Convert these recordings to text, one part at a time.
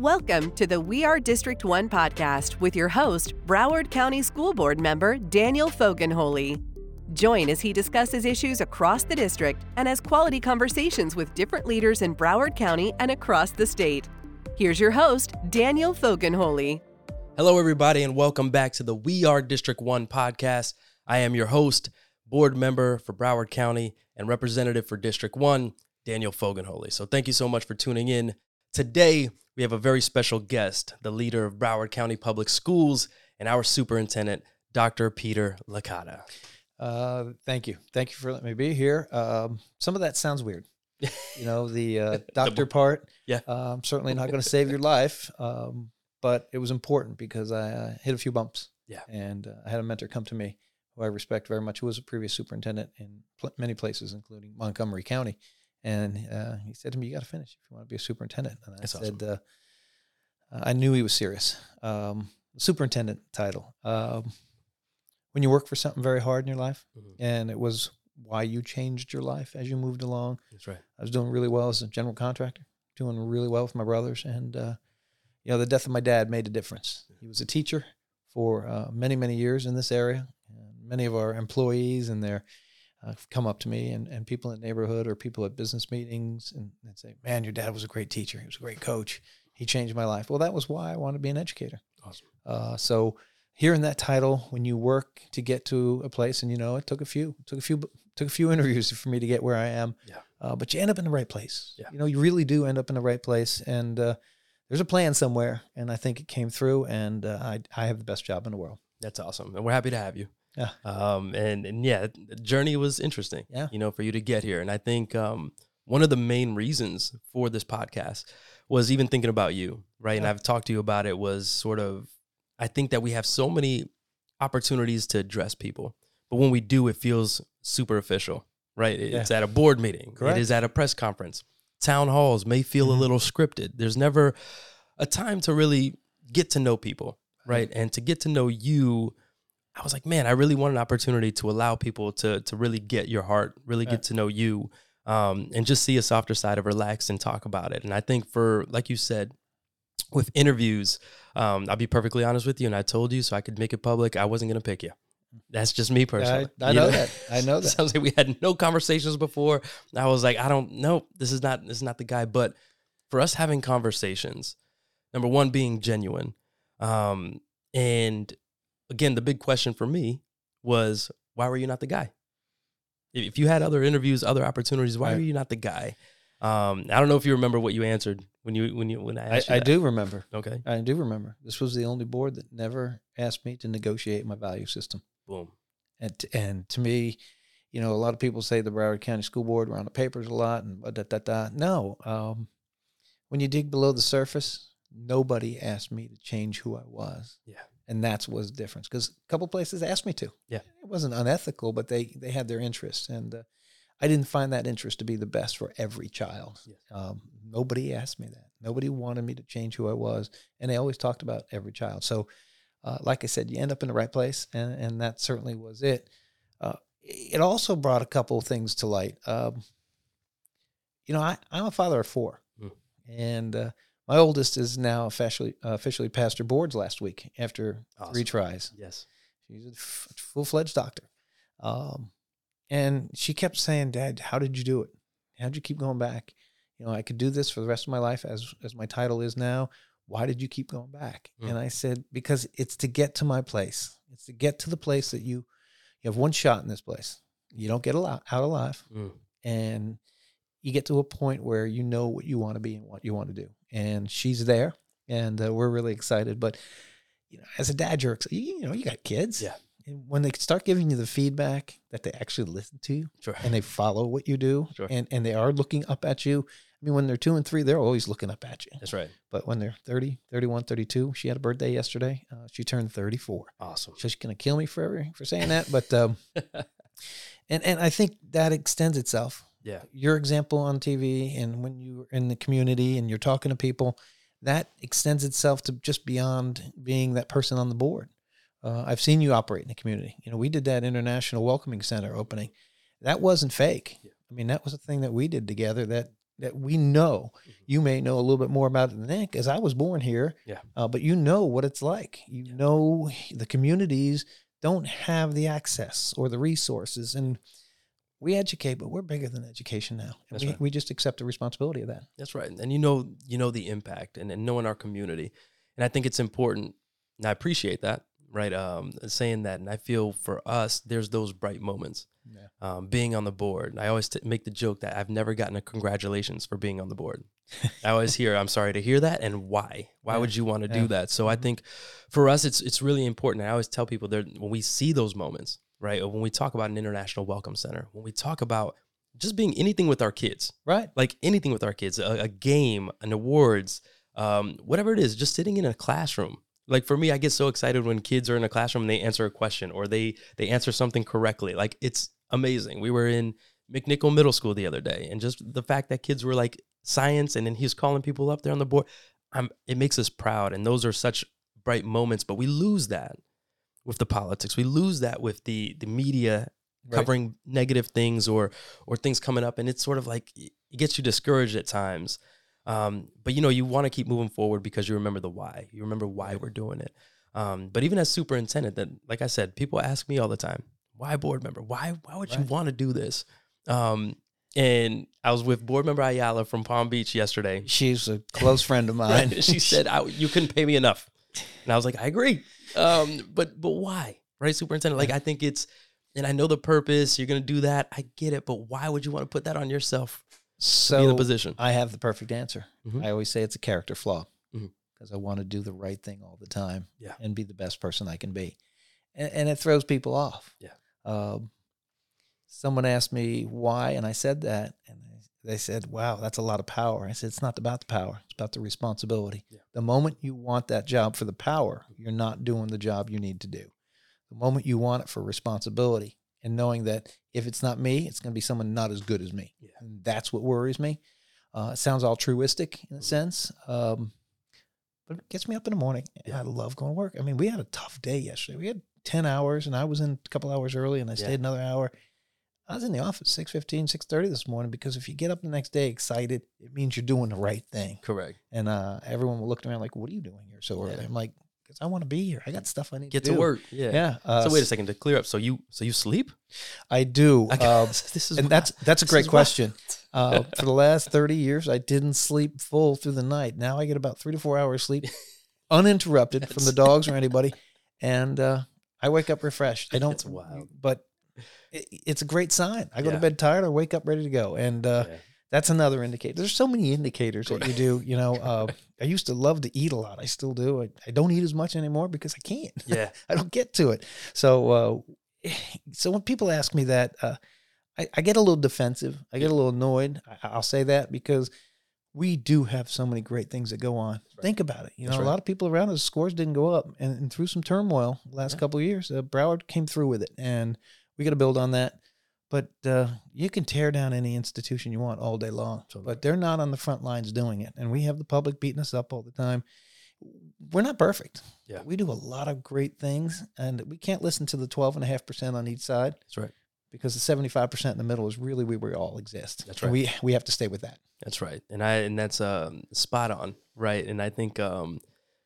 Welcome to the We Are District 1 podcast with your host, Broward County School Board member Daniel Foganholi. Join as he discusses issues across the district and has quality conversations with different leaders in Broward County and across the state. Here's your host, Daniel Foganholi. Hello, everybody, and welcome back to the We Are District 1 podcast. I am your host, board member for Broward County, and representative for District 1, Daniel Foganholi. So, thank you so much for tuning in. Today, we have a very special guest, the leader of Broward County Public Schools and our superintendent, Dr. Peter Licata. Uh, thank you. Thank you for letting me be here. Um, some of that sounds weird. You know, the uh, doctor part. Yeah. Uh, I'm certainly not going to save your life, um, but it was important because I uh, hit a few bumps. Yeah. And uh, I had a mentor come to me who I respect very much, who was a previous superintendent in pl- many places, including Montgomery County. And uh, he said to me, "You got to finish if you want to be a superintendent." And I That's said, uh, "I knew he was serious." Um, superintendent title. Um, when you work for something very hard in your life, Mhm. and it was why you changed your life as you moved along. That's right. I was doing really well as a general contractor, doing really well with my brothers, and uh, you know, the death of my dad made a difference. He was a teacher for uh, many, many years in this area. And many of our employees and their uh, come up to me and, and people in the neighborhood or people at business meetings and, and say, "Man, your dad was a great teacher. He was a great coach. He changed my life." Well, that was why I wanted to be an educator. Awesome. Uh, so hearing that title when you work to get to a place, and you know, it took a few, took a few, took a few interviews for me to get where I am. Yeah. Uh, but you end up in the right place. Yeah. You know, you really do end up in the right place, and uh, there's a plan somewhere, and I think it came through, and uh, I I have the best job in the world. That's awesome. And we're happy to have you. Yeah. Um, and, and yeah, the journey was interesting. Yeah. You know, for you to get here. And I think um, one of the main reasons for this podcast was even thinking about you, right? And I've talked to you about it was sort of, I think that we have so many opportunities to address people, but when we do, it feels super official, right? Yeah. It's at a board meeting, Correct. it is at a press conference. Town halls may feel Mhm. a little scripted. There's never a time to really get to know people, right? And to get to know you, I was like, man, I really want an opportunity to allow people to to really get your heart, really Right. get to know you, um, and just see a softer side of relax and talk about it. And I think for like you said, with interviews, um, I'll be perfectly honest with you, and I told you so I could make it public. I wasn't gonna pick you. That's just me personally. I, I You know that. I know that. Sounds like we had no conversations before. I was like, I don't know. This is not this is not the guy. But for us having conversations, number one being genuine, um, and again, the big question for me was, why were you not the guy? If if you had other interviews, other opportunities, why Right. were you not the guy? Um, I don't know if you remember what you answered when you when you when I I, asked you I that. do remember. Okay, I do remember. This was the only board that never asked me to negotiate my value system. boom. And t- and to me, you know, a lot of people say the Broward County School Board we're on the papers a lot and da da da. No, um, when you dig below the surface, nobody asked me to change who I was. Yeah. And that's was the difference because a couple places asked me to. Yeah. it wasn't unethical, but they they had their interests, and uh, I didn't find that interest to be the best for every child. Yes. Um, nobody asked me that. Nobody wanted me to change who I was, and they always talked about every child. So uh, like I said, you end up in the right place, and, and that certainly was it. Uh, it also brought a couple of things to light. Um, you know, I, I'm a father of four, Mm. and uh, my oldest is now officially uh, officially passed her boards last week after Awesome. three tries. Yes. She's a full fledged doctor, um, and she kept saying, "Dad, how did you do it? How'd you keep going back? You know, I could do this for the rest of my life as as my title is now." why did you keep going back? Mm. And I said, because it's to get to my place. It's to get to the place that you you have one shot in this place. You don't get out alive, Mm. and you get to a point where you know what you want to be and what you want to do. And she's there, and uh, we're really excited. But you know, as a dad, you're. You, you know, you got kids. Yeah. And when they start giving you the feedback that they actually listen to you Sure. and they follow what you do, Sure. and and they are looking up at you. I mean, when they're two and three, they're always looking up at you. That's right. But when they're 30, 31, 32, she had a birthday yesterday. Uh, she turned 34. Awesome. She's going to kill me for for saying that, but um, and and I think that extends itself. Yeah. Your example on TV and when you're in the community and you're talking to people, that extends itself to just beyond being that person on the board. Uh, I've seen you operate in the community. You know, we did that international welcoming center opening. That wasn't fake. Yeah. I mean, that was a thing that we did together. That that we know. You may know a little bit more about it than Nick, as I was born here. Yeah. Uh, but you know what it's like. You know the communities don't have the access or the resources, and we educate, but we're bigger than education now. That's we, right. we just accept the responsibility of that. That's right. And you know, you know the impact and, and knowing our community. And I think it's important. And I appreciate that, right? Um, saying that. And I feel for us, there's those bright moments. Yeah. Um, being on the board. I always t- make the joke that I've never gotten a congratulations for being on the board. I always hear, I'm sorry to hear that. And why? Why Yeah. would you want to Yeah. do that? So I Mhm. think for us, it's, it's really important. I always tell people that when we see those moments, right? Or when we talk about an international welcome center, when we talk about just being anything with our kids, Right. like anything with our kids, a, a game, an awards, um, whatever it is, just sitting in a classroom. Like for me, I get so excited when kids are in a classroom and they answer a question or they they answer something correctly. Like it's amazing. We were in McNicol Middle School the other day, and just the fact that kids were like science, and then he's calling people up there on the board, um, it makes us proud. And those are such bright moments. But we lose that with the politics. We lose that with the the media Right. covering negative things or or things coming up and it's sort of like it gets you discouraged at times. Um, but you know you want to keep moving forward because you remember the why. You remember why we're doing it. Um, but even as superintendent that like i said people ask me all the time why board member? Why why would you want to do this? Um, and i was with board member ayala from palm beach yesterday. She's a close friend of mine. She said I, you couldn't pay me enough. And i was like i agree um, but but why right superintendent like i think it's and i know the purpose you're gonna do that i get it but why would you want to put that on yourself to be in so a position I have the perfect answer. Mhm. I always say it's a character flaw because I want to do the right thing all the time Yeah. and be the best person I can be. And, and it throws people off. Yeah. Um, someone asked me why, and I said that, and they said, wow, that's a lot of power. I said, it's not about the power, it's about the responsibility. Yeah. The moment you want that job for the power, you're not doing the job you need to do. The moment you want it for responsibility and knowing that if it's not me, it's going to be someone not as good as me. Yeah. And that's what worries me. Uh, it sounds altruistic in a sense, um, but it gets me up in the morning. and I love going to work. I mean, we had a tough day yesterday. We had 10 hours, and I was in a couple hours early, and I Yeah. stayed another hour. I was in the office 6.15, 6.30 this morning because if you get up the next day excited, it means you're doing the right thing. correct And uh, everyone looking around like, what are you doing here so early? Yeah. I'm like, because I want to be here. I got stuff I need to get to to work yeah, Yeah. Uh, so wait a second to clear up so you so you sleep I do. I Uh, this is and that's that's a great question. Uh, for the last 30 years, I didn't sleep full through the night. Now I get about three to four hours sleep uninterrupted from the dogs or anybody. And uh, I wake up refreshed. I don't, That's wild. but it, it's a great sign. I go Yeah. to bed tired. I wake up ready to go. And uh, Yeah. that's another indicator. There's so many indicators that you do. You know, uh, I used to love to eat a lot. I still do. I, I don't eat as much anymore because I can't. yeah I don't get to it. So, uh, so when people ask me that, uh, I, I get a little defensive. I get a little annoyed. I, I'll say that because we do have so many great things that go on. right. Think about it. You know, That's a lot of people around us, scores didn't go up, and, and through some turmoil last Yeah. couple of years, uh, Broward came through with it, and we got to build on that. But uh, you can tear down any institution you want all day long, Totally. but they're not on the front lines doing it, and we have the public beating us up all the time. We're not perfect. Yeah. We do a lot of great things, and we can't listen to the 12.5% on each side that's right because the 75% in the middle is really where we all exist. That's And right. we, we have to stay with that. That's right. And I and that's um spot on, right? And I think um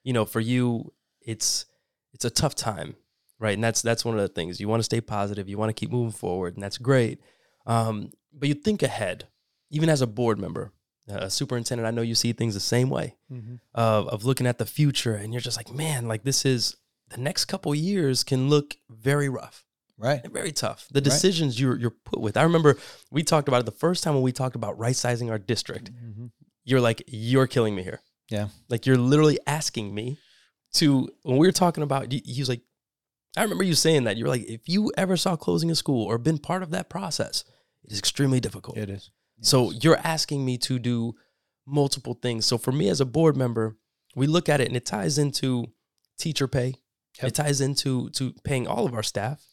you know, for you it's it's a tough time, right? And that's that's one of the things. You want to stay positive, you want to keep moving forward, and that's great. Um but you think ahead, even as a board member, a superintendent, I know you see things the same way of of looking at the future and you're just like, "Man, like this is the next couple years can look very rough." Right. very tough. The decisions you're you're put with. I remember we talked about it the first time when we talked about right sizing our district. You're like, you're killing me here. Yeah. Like you're literally asking me to when we were talking about. He he was like, I remember you saying that. You were like, if you ever saw closing a school or been part of that process, it is extremely difficult. It is. So you're asking me to do multiple things. So for me as a board member, we look at it and it ties into teacher pay. Yep. It ties into to paying all of our staff.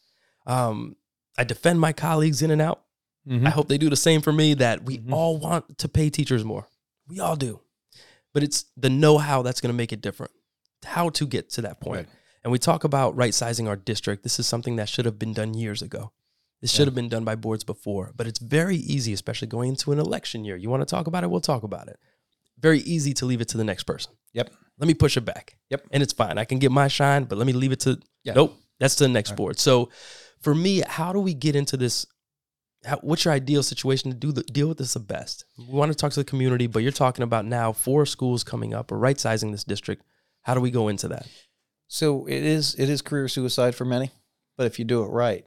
Um, I defend my colleagues in and out. Mhm. I hope they do the same for me. That we Mhm. all want to pay teachers more. We all do, but it's the know-how that's going to make it different. How to get to that point. Right. And we talk about right sizing our district. This is something that should have been done years ago. This should have been done by boards before, but it's very easy, especially going into an election year. You want to talk about it? We'll talk about it. Very easy to leave it to the next person. Yep. Let me push it back. Yep. And it's fine. I can get my shine, but let me leave it to Yeah. nope. That's to the next board. So for me, how do we get into this? How, what's your ideal situation to do the, deal with this the best? We want to talk to the community, but you're talking about now four schools coming up or right sizing this district. How do we go into that? So it is it is career suicide for many, but if you do it right,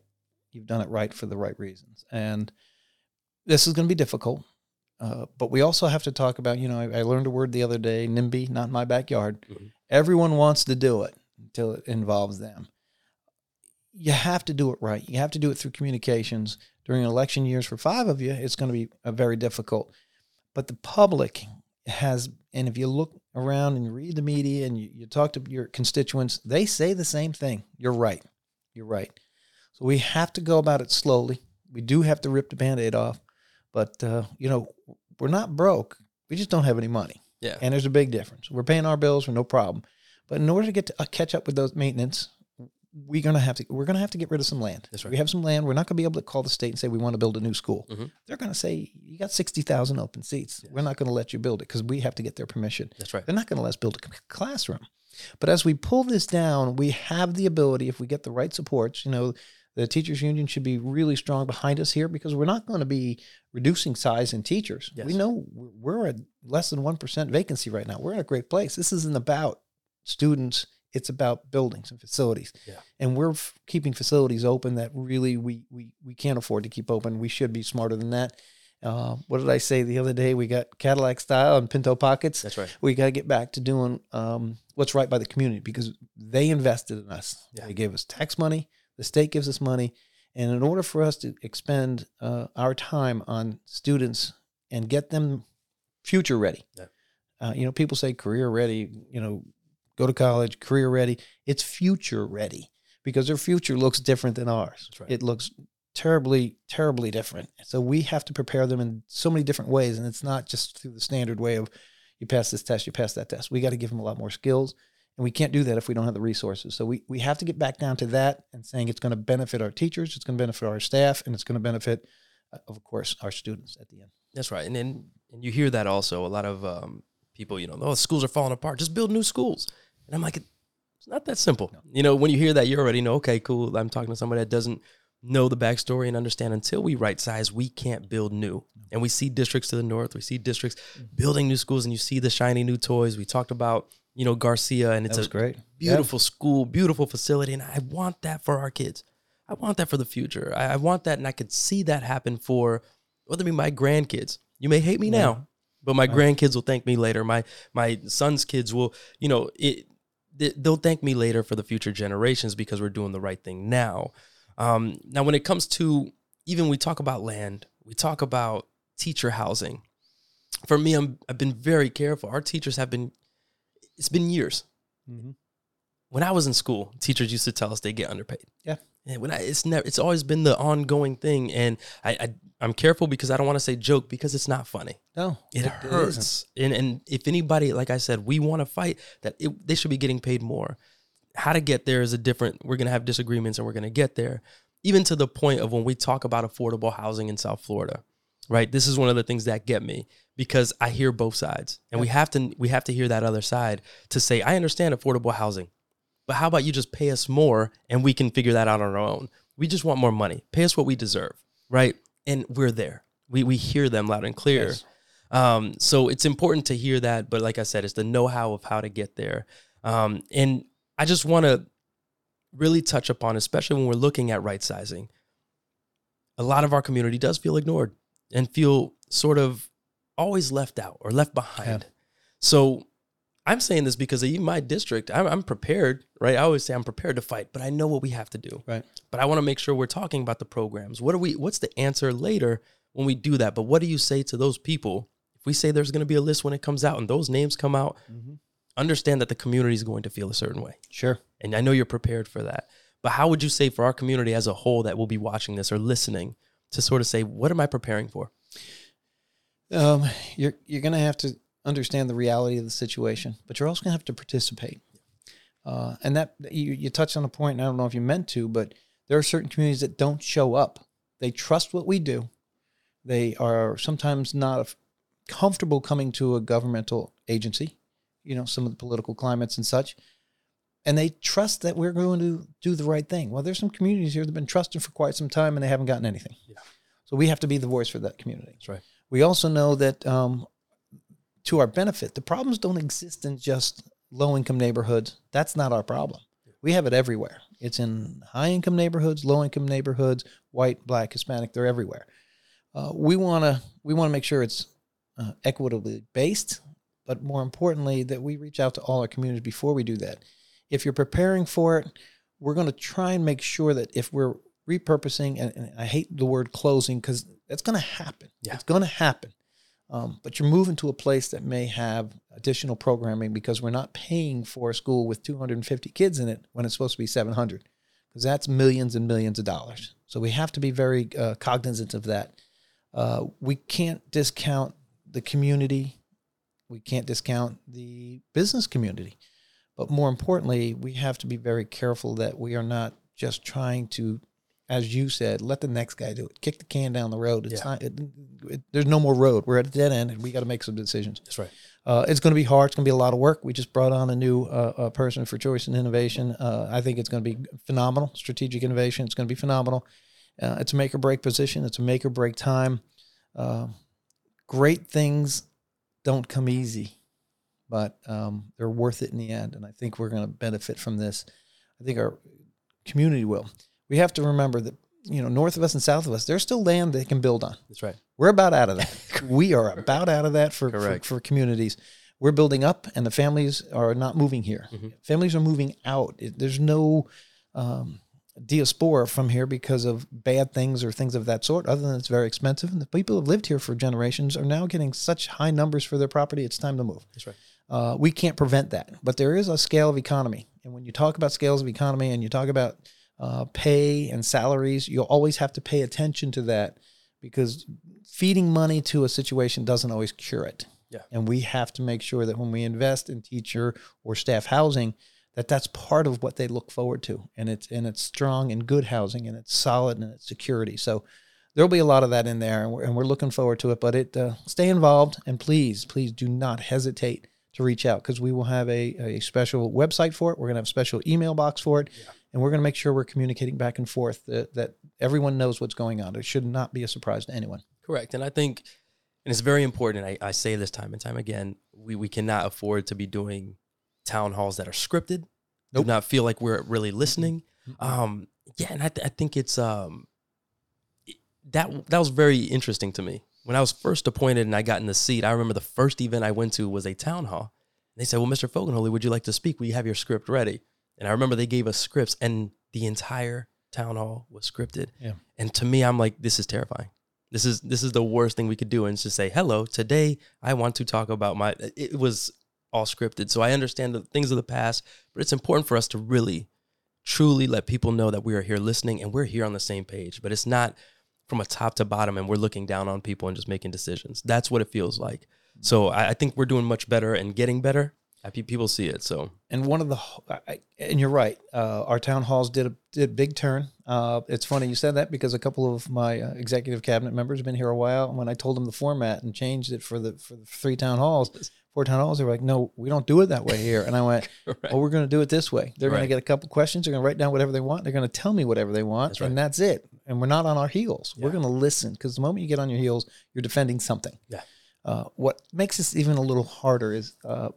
you've done it right for the right reasons. And this is going to be difficult, uh, but we also have to talk about. You know, I, I learned a word the other day, NIMBY, not in my backyard. Mhm. Everyone wants to do it until it involves them. You have to do it right. You have to do it through communications during election years. For five of you, it's going to be very difficult. But the public has, and if you look around and you read the media and you, you talk to your constituents, they say the same thing. You're right. You're right. So we have to go about it slowly. We do have to rip the band aid off. But, uh, you know, we're not broke. We just don't have any money. Yeah. And there's a big difference. We're paying our bills for no problem. But in order to get to uh, catch up with those maintenance, we're gonna have to we're gonna have to get rid of some land. That's right. We have some land. We're not gonna be able to call the state and say we want to build a new school. Mhm. They're gonna say you got sixty thousand open seats. We're not gonna let you build it because we have to get their permission. That's right. They're not gonna let us build a classroom. But as we pull this down, we have the ability if we get the right supports. You know, the teachers union should be really strong behind us here because we're not going to be reducing size in teachers. Yes. We know we're at less than 1% vacancy right now. We're in a great place. This isn't about students, it's about buildings and facilities. Yeah. And we're f- keeping facilities open that really we, we, we can't afford to keep open. We should be smarter than that. Uh, what did I say the other day? We got Cadillac style and Pinto pockets That's right. we got to get back to doing um, what's right by the community because they invested in us. Yeah. They gave us tax money. The state gives us money, and in order for us to expend uh, our time on students and get them future ready, Yeah. uh, you know, people say career ready. You know, go to college, career ready. It's future ready because their future looks different than ours. Right. It looks terribly, terribly different. So we have to prepare them in so many different ways, and it's not just through the standard way of you pass this test, you pass that test. We got to give them a lot more skills, and we can't do that if we don't have the resources. So we we have to get back down to that and saying it's going to benefit our teachers, it's going to benefit our staff, and it's going to benefit, uh, of course, our students at the end. That's right. And then and you hear that also. A lot of um, people, you know, oh, schools are falling apart. Just build new schools. And I'm like, it's not that simple. You know, when you hear that, you already know, okay, cool. I'm talking to somebody that doesn't know the backstory and understand until we right size, we can't build new. And we see districts to the north, we see districts mm-hmm. building new schools, and you see the shiny new toys. We talked about, you know, Garcia, and it's a great. beautiful school, beautiful facility, and I want that for our kids. I want that for the future. I, I want that, and I could see that happen for whether it be my grandkids. You may hate me now, but my grandkids will thank me later. My my son's kids will, you know, it. They- They'll thank me later for the future generations because we're doing the right thing now. Um, now, when it comes to even we talk about land, we talk about teacher housing. For me, I'm I've been very careful. Our teachers have been. It's been years when I was in school, teachers used to tell us they get underpaid. Yeah. And when I, it's never, it's always been the ongoing thing, and I, I I'm careful because I don't want to say joke because it's not funny. No, It, isn't. hurts, and and if anybody, like I said, we want to fight that it, they should be getting paid more. How to get there is a different. We're gonna have disagreements, and we're gonna get there. Even to the point of when we talk about affordable housing in South Florida, right? This is one of the things that get me because I hear both sides, and we have to we have to hear that other side to say I understand affordable housing, but how about you just pay us more and we can figure that out on our own? We just want more money. Pay us what we deserve, right? And we're there. We we hear them loud and clear. Yes. Um, so it's important to hear that. But like I said, it's the know-how of how to get there. Um, and I just want to really touch upon, especially when we're looking at right sizing. A lot of our community does feel ignored and feel sort of always left out or left behind. So I'm saying this because in my district, I'm, I'm prepared, right? I always say I'm prepared to fight, but I know what we have to do. Right. But I want to make sure we're talking about the programs. What are we? What's the answer later when we do that? But what do you say to those people if we say there's going to be a list when it comes out and those names come out? Mhm. Understand that the community is going to feel a certain way, Sure. and I know you're prepared for that. But how would you say for our community as a whole that will be watching this or listening to sort of say, what am I preparing for? Um, you're you're going to have to understand the reality of the situation, but you're also going to have to participate. Uh, and that you you touched on a point, and I don't know if you meant to, but there are certain communities that don't show up they trust what we do. They are sometimes not comfortable coming to a governmental agency, you know, some of the political climates and such. And they trust that we're going to do the right thing. Well, there's some communities here that have been trusting for quite some time and they haven't gotten anything. Yeah. So we have to be the voice for that community. That's right. We also know that um, to our benefit, the problems don't exist in just low income neighborhoods. That's not our problem. We have it everywhere. It's in high income neighborhoods, low income neighborhoods, white, black, Hispanic. They're everywhere. Uh, we want to we want to make sure it's uh, equitably based, but more importantly, that we reach out to all our communities before we do that. If you're preparing for it, we're going to try and make sure that if we're repurposing, and, and I hate the word closing because that's going to happen. Yeah. It's going to happen. Um, but you're moving to a place that may have additional programming because we're not paying for a school with 250 kids in it when it's supposed to be 700, because that's millions and millions of dollars. So we have to be very uh, cognizant of that. Uh, we can't discount the community. We can't discount the business community. But more importantly, we have to be very careful that we are not just trying to as you said, let the next guy do it. Kick the can down the road. It's Yeah. not. It, it, there's no more road. We're at a dead end, and we got to make some decisions. That's right. Uh, it's going to be hard. It's going to be a lot of work. We just brought on a new uh, uh, person for choice and innovation. Uh, I think it's going to be phenomenal. Strategic innovation. It's going to be phenomenal. Uh, it's a make or break position. It's a make or break time. Uh, great things don't come easy, but um, they're worth it in the end. And I think we're going to benefit from this. I think our community will. We have to remember that you know north of us and south of us, there's still land they can build on. That's right. We're about out of that. we are about out of that for, for, for communities. We're building up, and the families are not moving here. Mhm. Families are moving out. It- there's no um, diaspora from here because of bad things or things of that sort, other than it's very expensive. And the people who have lived here for generations are now getting such high numbers for their property, it's time to move. That's right. Uh, we can't prevent that, but there is a scale of economy. And when you talk about scales of economy and you talk about uh, pay and salaries, you'll always have to pay attention to that because feeding money to a situation doesn't always cure it. Yeah. And we have to make sure that when we invest in teacher or staff housing, that that's part of what they look forward to, and it's and it's strong and good housing, and it's solid and it's security. So there'll be a lot of that in there, and we're, and we're looking forward to it. But it uh, stay involved, and please, please do not hesitate to reach out because we will have a, a special website for it. We're going to have a special email box for it, and we're going to make sure we're communicating back and forth that, that everyone knows what's going on. It should not be a surprise to anyone. Correct. And I think, and it's very important, I, I say this time and time again, we, we cannot afford to be doing town halls that are scripted. Nope. Do not feel like we're really listening. Um, yeah, and I, th- I think it's um, it- that that was very interesting to me when I was first appointed and I got in the seat. I remember the first event I went to was a town hall. They said, "Well, Mr. Foganholi, would you like to speak? We have your script ready." And I remember they gave us scripts, and the entire town hall was scripted. Yeah. And to me, I'm like, this is terrifying. This is this is the worst thing we could do, and just say, "Hello, today I want to talk about my." It was all scripted, so I understand the things of the past, but it's important for us to really, truly let people know that we are here listening and we're here on the same page. But it's not from a top to bottom, and we're looking down on people and just making decisions. That's what it feels like. So I, I think we're doing much better and getting better. People see it. So. And one of the I- and you're right uh, our town halls did a did big turn. Uh, it's funny you said that because a couple of my uh, executive cabinet members have been here a while and when i told them the format and changed it for the for the three town halls four town halls they were like no we don't do it that way here. And i went well we're going to do it this way. They're going to get a couple questions they're going to write down whatever they want they're going to tell me whatever they want That's right. and that's it. And we're not on our heels. We're going to listen because the moment you get on your heels you're defending something. Yeah. uh, what makes this even a little harder is uh,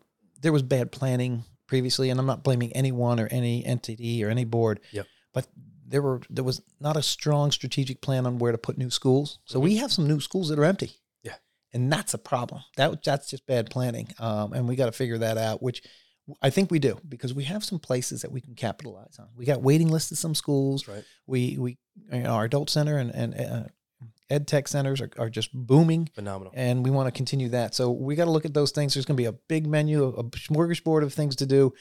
there was bad planning previously, and I'm not blaming anyone or any entity or any board. Yep. But there were there was not a strong strategic plan on where to put new schools. So we have some new schools that are empty. Yeah. And that's a problem. That that's just bad planning. Um, and we got to figure that out, which I think we do because we have some places that we can capitalize on. We got waiting lists at some schools. Right. We we you know, our adult center and and uh, ed tech centers are, are just booming phenomenal. and we want to continue that. So we got to look at those things. There's going to be a big menu, a smorgasbord of things to do,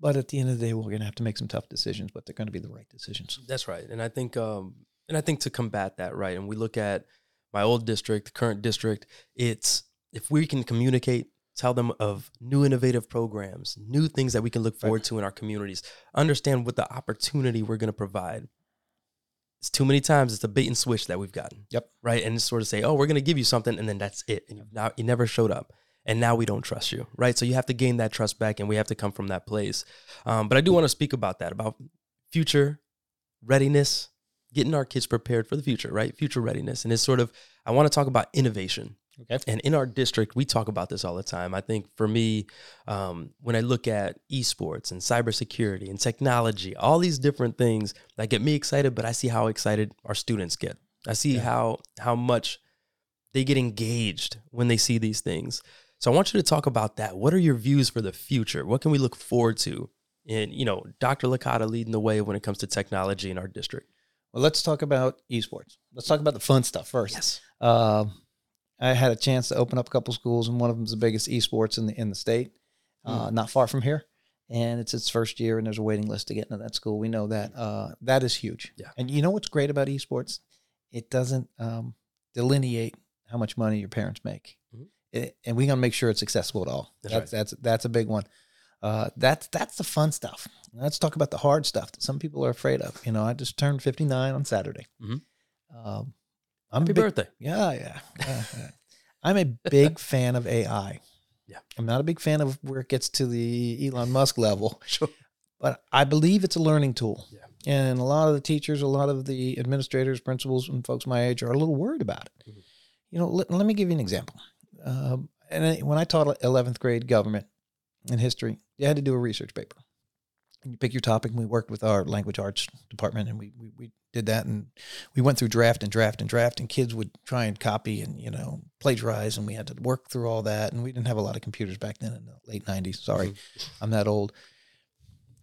but at the end of the day, we're going to have to make some tough decisions, but they're going to be the right decisions. That's right. And I think um and I think to combat that, right? And we look at my old district, the current district, it's if we can communicate, tell them of new innovative programs, new things that we can look forward to in our communities, understand what the opportunity we're going to provide. It's too many times it's a bait and switch that we've gotten. Yep. Right. And sort of say, oh, we're going to give you something, and then that's it. And you now you never showed up, and now we don't trust you. Right. So you have to gain that trust back, and we have to come from that place. Um, but I do want to speak about that about future readiness, getting our kids prepared for the future. Right. Future readiness, and it's sort of I want to talk about innovation. Okay. And in our district, we talk about this all the time. I think for me, um, when I look at esports and cybersecurity and technology, all these different things that get me excited, but I see how excited our students get. I see Yeah. how how much they get engaged when they see these things. So I want you to talk about that. What are your views for the future? What can we look forward to? And you know, Dr. Licata leading the way when it comes to technology in our district. Well, let's talk about esports. Let's talk about the fun stuff first. Yes. Um, I had a chance to open up a couple schools, and one of them is the biggest esports in the in the state, uh, not far from here. And it's its first year, and there's a waiting list to get into that school. We know that. Uh, that is huge. Yeah. And you know what's great about esports? It doesn't um, delineate how much money your parents make, Mhm. It- and we gotta make sure it's accessible to all. That's That's that's that's a big one. Uh, that's that's the fun stuff. Let's talk about the hard stuff that some people are afraid of. You know, I just turned 59 on Saturday. Mhm. Um, I'm Happy big- birthday. yeah, yeah. yeah, yeah. I'm a big fan of AI. Yeah. I'm not a big fan of where it gets to the Elon Musk level, Sure. but I believe it's a learning tool. Yeah. And a lot of the teachers, a lot of the administrators, principals, and folks my age are a little worried about it. Mhm. You know, let, let me give you an example. Um, and I, when I taught 11th grade government and history, you had to do a research paper. And you pick your topic, and we worked with our language arts department, and we, we, we did that. And we went through draft and draft and draft, and kids would try and copy and, you know, plagiarize, and we had to work through all that. And we didn't have a lot of computers back then in the late 90s. Sorry, I'm that old.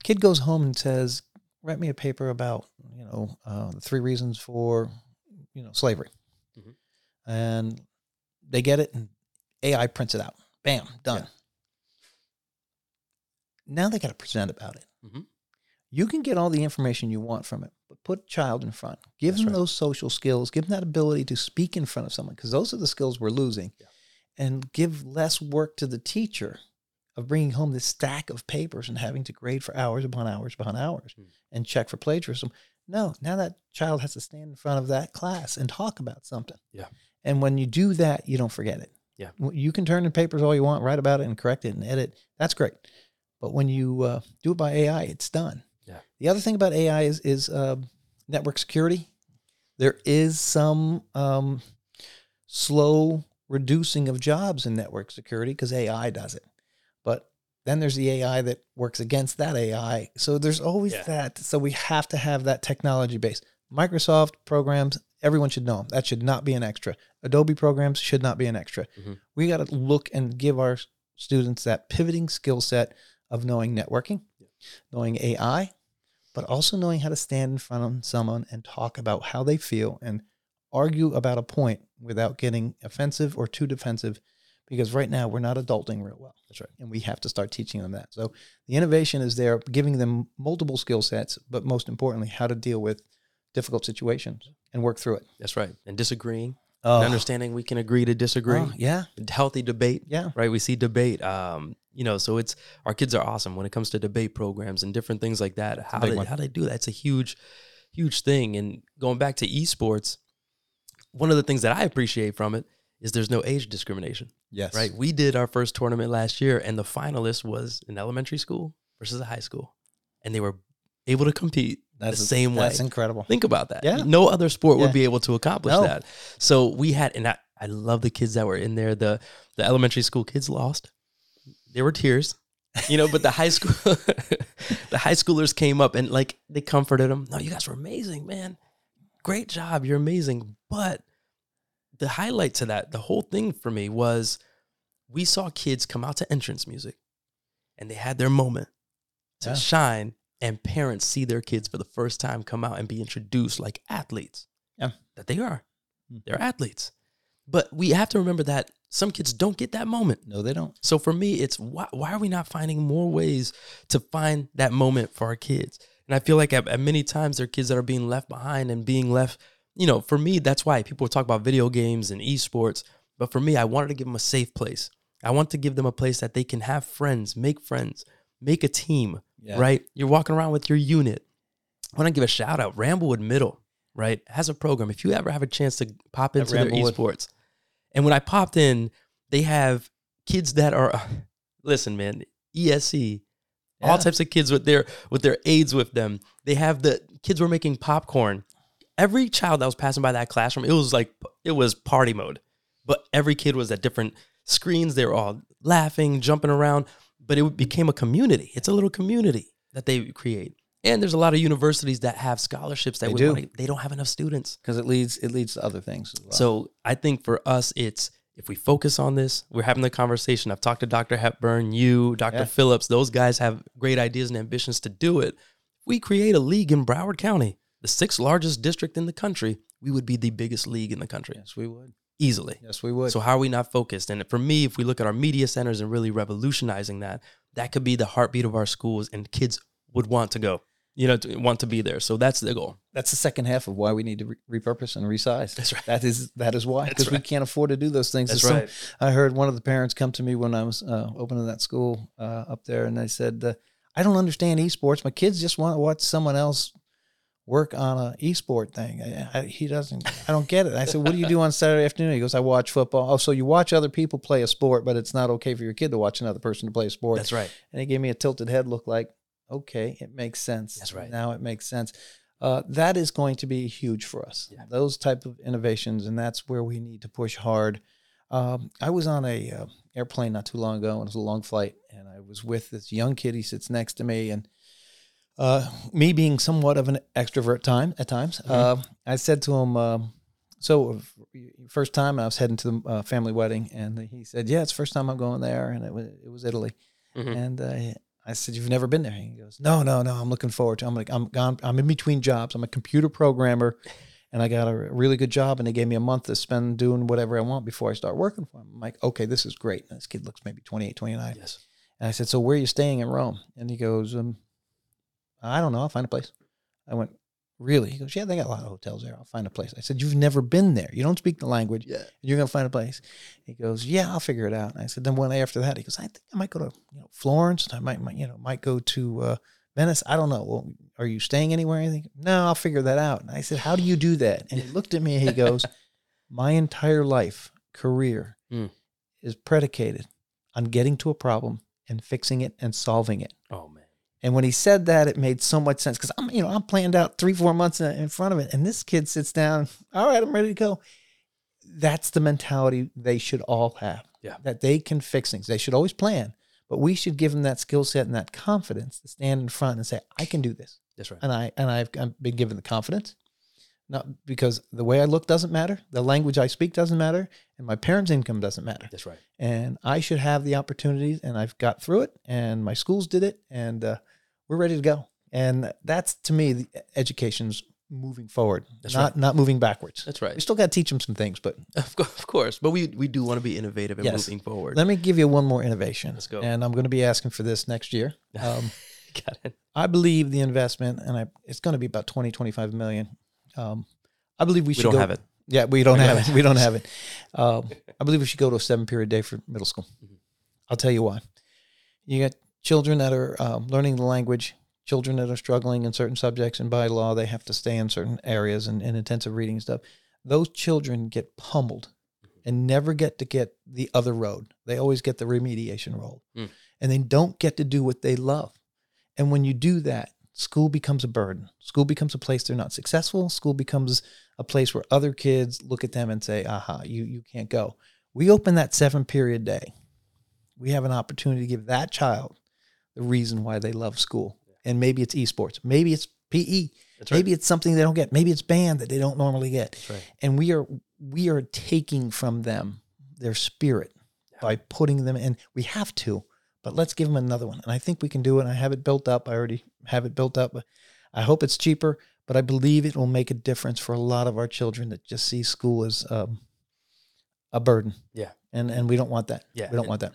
Kid goes home and says, write me a paper about, you know, uh, the three reasons for, you know, slavery. Mhm. And they get it, and AI prints it out. Bam, done. Yeah. Now they got to present about it. Mhm. You can get all the information you want from it, but put a child in front. Give That's them right. those social skills. Give them that ability to speak in front of someone because those are the skills we're losing. Yeah. And give less work to the teacher of bringing home this stack of papers and having to grade for hours upon hours upon hours Mm. and check for plagiarism. No, now that child has to stand in front of that class and talk about something. Yeah. And when you do that, you don't forget it. Yeah. You can turn in papers all you want, write about it and correct it and edit. That's great. But when you uh, do it by AI, it's done. Yeah. The other thing about AI is is uh, network security. There is some um, slow reducing of jobs in network security because AI does it. But then there's the AI that works against that AI. So there's always Yeah. that. So we have to have that technology base. Microsoft programs, everyone should know them. That should not be an extra. Adobe programs should not be an extra. Mhm. We got to look and give our students that pivoting skill set of knowing networking, knowing AI, but also knowing how to stand in front of someone and talk about how they feel and argue about a point without getting offensive or too defensive because right now we're not adulting real well. That's right. And we have to start teaching them that. So the innovation is there, giving them multiple skill sets, but most importantly, how to deal with difficult situations and work through it. That's right. And disagreeing, Oh, and understanding we can agree to disagree. oh, yeah, Healthy debate, yeah. right? We see debate. Um, you know, so it's our kids are awesome when it comes to debate programs and different things like that. How they one. how they do that? It's a huge, huge thing. And going back to esports, one of the things that I appreciate from it is there's no age discrimination. Yes. Right. We did our first tournament last year, and the finalist was an elementary school versus a high school, and they were able to compete That's the same way. That's incredible. Think about that. Yeah. No other sport Yeah. would be able to accomplish No. that. So we had, and I, I love the kids that were in there. The the elementary school kids lost. There were tears, you know, but the high school, the high schoolers came up and like they comforted them. No, you guys were amazing, man. Great job. You're amazing. But the highlight to that, the whole thing for me was we saw kids come out to entrance music and they had their moment to Yeah. shine and parents see their kids for the first time come out and be introduced like athletes. Yeah. That they are. Mhm. They're athletes. But we have to remember that some kids don't get that moment. No, they don't. So for me, it's why, why are we not finding more ways to find that moment for our kids? And I feel like at, at many times there are kids that are being left behind and being left, you know, for me, that's why people talk about video games and esports. But for me, I wanted to give them a safe place. I want to give them a place that they can have friends, make friends, make a team, Yeah. right? You're walking around with your unit. I want to give a shout out, Ramblewood Middle. right, has a program. If you ever have a chance to pop At into their esports, and when I popped in, they have kids that are, uh, listen, man, ESC, all types of kids with their with their aides with them. They have the kids were making popcorn. Every child that was passing by that classroom, it was like it was party mode. But every kid was at different screens. They were all laughing, jumping around. But it became a community. It's a little community that they create. And there's a lot of universities that have scholarships that They would do. wanna- they don't have enough students. because it leads it leads to other things. As well. So I think for us, it's if we focus on this, we're having the conversation. I've talked to Dr. Hepburn, you, Dr. Yeah. Phillips. Those guys have great ideas and ambitions to do it. We create a league in Broward County, the sixth largest district in the country. We would be the biggest league in the country yes, we would. easily. Yes, we would. So how are we not focused? And for me, if we look at our media centers and really revolutionizing that, that could be the heartbeat of our schools, and kids would want to go, you know, to, want to be there. So that's the goal. That's the second half of why we need to re- repurpose and resize. That's right. That is that is why because we can't afford to do those things. That's some- right. I heard one of the parents come to me when I was uh, opening that school uh, up there, and they said, uh, "I don't understand esports. My kids just want to watch someone else work on a esport thing. I, I, he doesn't. I don't get it." I said, "What do you do on Saturday afternoon?" He goes, "I watch football." Oh, so you watch other people play a sport, but it's not okay for your kid to watch another person to play a sport. That's right. And he gave me a tilted head look like, okay, it makes sense. That's right. Now it makes sense. Uh, that is going to be huge for us. Yeah. Those type of innovations, and that's where we need to push hard. Um, I was on a uh, airplane not too long ago, and it was a long flight, and I was with this young kid. He sits next to me, and uh, me being somewhat of an extrovert time at times, uh, I said to him, um, "So, first time I was heading to the uh, family wedding," and he said, "Yeah, it's the first time I'm going there," and it was it was Italy. Mhm. And uh, I said, "You've never been there?" He goes, "No, no, no. I'm looking forward to. It. I'm like, I'm gone. I'm in between jobs. I'm a computer programmer, and I got a really good job. And they gave me a month to spend doing whatever I want before I start working for them. I'm like, okay, this is great. And this kid looks maybe 28, 29. Yes. And I said, so where are you staying in Rome? And he goes, um, I don't know. I'll find a place. I went, really? He goes, yeah, they got a lot of hotels there. I'll find a place. I said, you've never been there. You don't speak the language. Yeah. You're gonna find a place. He goes, yeah, I'll figure it out. And I said, then one day after that, he goes, I think I might go to you know Florence. I might, might you know might go to uh, Venice. I don't know. Well, are you staying anywhere? Anything? No, I'll figure that out. And I said, how do you do that? And he looked at me and he goes, my entire life career Mm. is predicated on getting to a problem and fixing it and solving it. Oh man. And when he said that, it made so much sense because I'm, you know, I'm planned out three, four months in front of it, and this kid sits down. All right, I'm ready to go. That's the mentality they should all have. Yeah. that they can fix things. They should always plan, but we should give them that skill set and that confidence to stand in front and say, "I can do this." That's right. And I and I've, I've been given the confidence, not because the way I look doesn't matter, the language I speak doesn't matter, and my parents' income doesn't matter That's right. and I should have the opportunities, and I've got through it, and my schools did it, and uh, we're ready to go. And that's to me, the education's moving forward, That's not right. not moving backwards. That's right. We still got to teach them some things, but Of, co- of course, but we we do want to be innovative and Yes. moving forward. let me give you one more innovation. Let's go. And I'm going to be asking for this next year. Um, Got it. I believe the investment, and I, it's going to be about 20, 25 million. Um, I believe we We should don't go- have it. Yeah, we don't have it. We don't have it. Um, I believe we should go to a seven period day for middle school. Mhm. I'll tell you why. You got children that are um, learning the language, children that are struggling in certain subjects, and by law, they have to stay in certain areas and, and intensive reading stuff. Those children get pummeled and never get to get the other road. They always get the remediation road. Mm. And they don't get to do what they love. And when you do that, school becomes a burden. School becomes a place they're not successful. School becomes a place where other kids look at them and say, aha, you, you can't go. We open that seven period day. We have an opportunity to give that child the reason why they love school. And maybe it's esports. Maybe it's PE. Right. Maybe it's something they don't get. Maybe it's band that they don't normally get. Right. And we are we are taking from them their spirit by putting them in. We have to, but let's give them another one. And I think we can do it. I have it built up. I already have it built up. I hope it's cheaper, but I believe it will make a difference for a lot of our children that just see school as um, a burden. Yeah. And and we don't want that. Yeah, We don't and want that.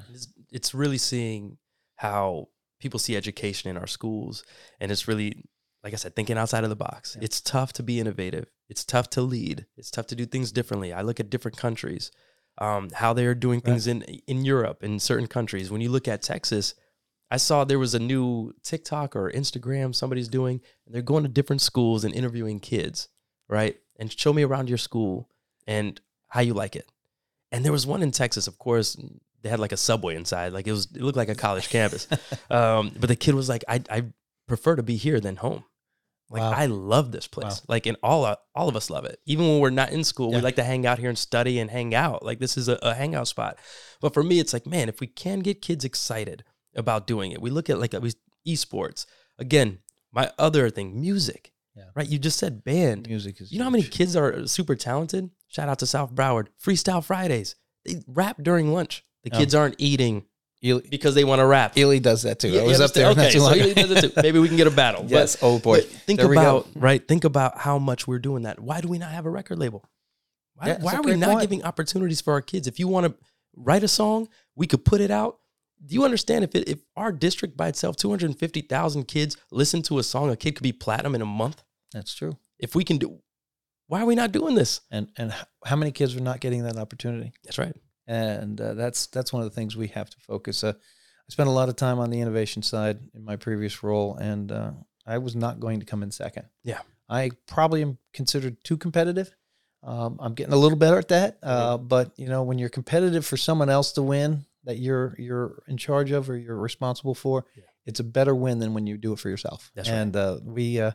It's really seeing how people see education in our schools, and it's really, like I said, thinking outside of the box. Yeah. It's tough to be innovative. It's tough to lead. It's tough to do things differently. I look at different countries, um, how they are doing Right. things in in Europe, in certain countries. When you look at Texas, I saw there was a new TikTok or Instagram somebody's doing, and they're going to different schools and interviewing kids. right? And show me around your school and how you like it. And there was one in Texas, of course. They had like a subway inside, like it was. It looked like a college campus. Um, but the kid was like, "I I prefer to be here than home. Like Wow. I love this place. Wow. Like and all all of us love it. Even when we're not in school, Yeah. we like to hang out here and study and hang out. Like this is a, a hangout spot. But for me, it's like, man, if we can get kids excited about doing it, we look at like at esports. Again, my other thing, music. Yeah. Right. You just said band. Music is. You know how many kids are super talented? Shout out to South Broward. Freestyle Fridays. They rap during lunch. The Oh. kids aren't eating Ely, because they want to rap. Ely does that too. Yeah, I was up there. Okay, too so ago. does it too. Maybe we can get a battle. But- yes. Oh boy. think about right. Think about how much we're doing that. Why do we not have a record label? Why, Yeah, why are we not point. giving opportunities for our kids? If you want to write a song, we could put it out. Do you understand if it, if our district by itself, two hundred fifty thousand kids listen to a song, a kid could be platinum in a month. That's true. If we can do, why are we not doing this? And and how many kids are not getting that opportunity? That's right. And uh, that's that's one of the things we have to focus. Uh, I spent a lot of time on the innovation side in my previous role, and uh, I was not going to come in second. Yeah. I probably am considered too competitive. Um, I'm getting a little better at that, uh, Mm-hmm. but you know, when you're competitive for someone else to win that you're you're in charge of or you're responsible for, Yeah. it's a better win than when you do it for yourself. That's right. and uh, we uh,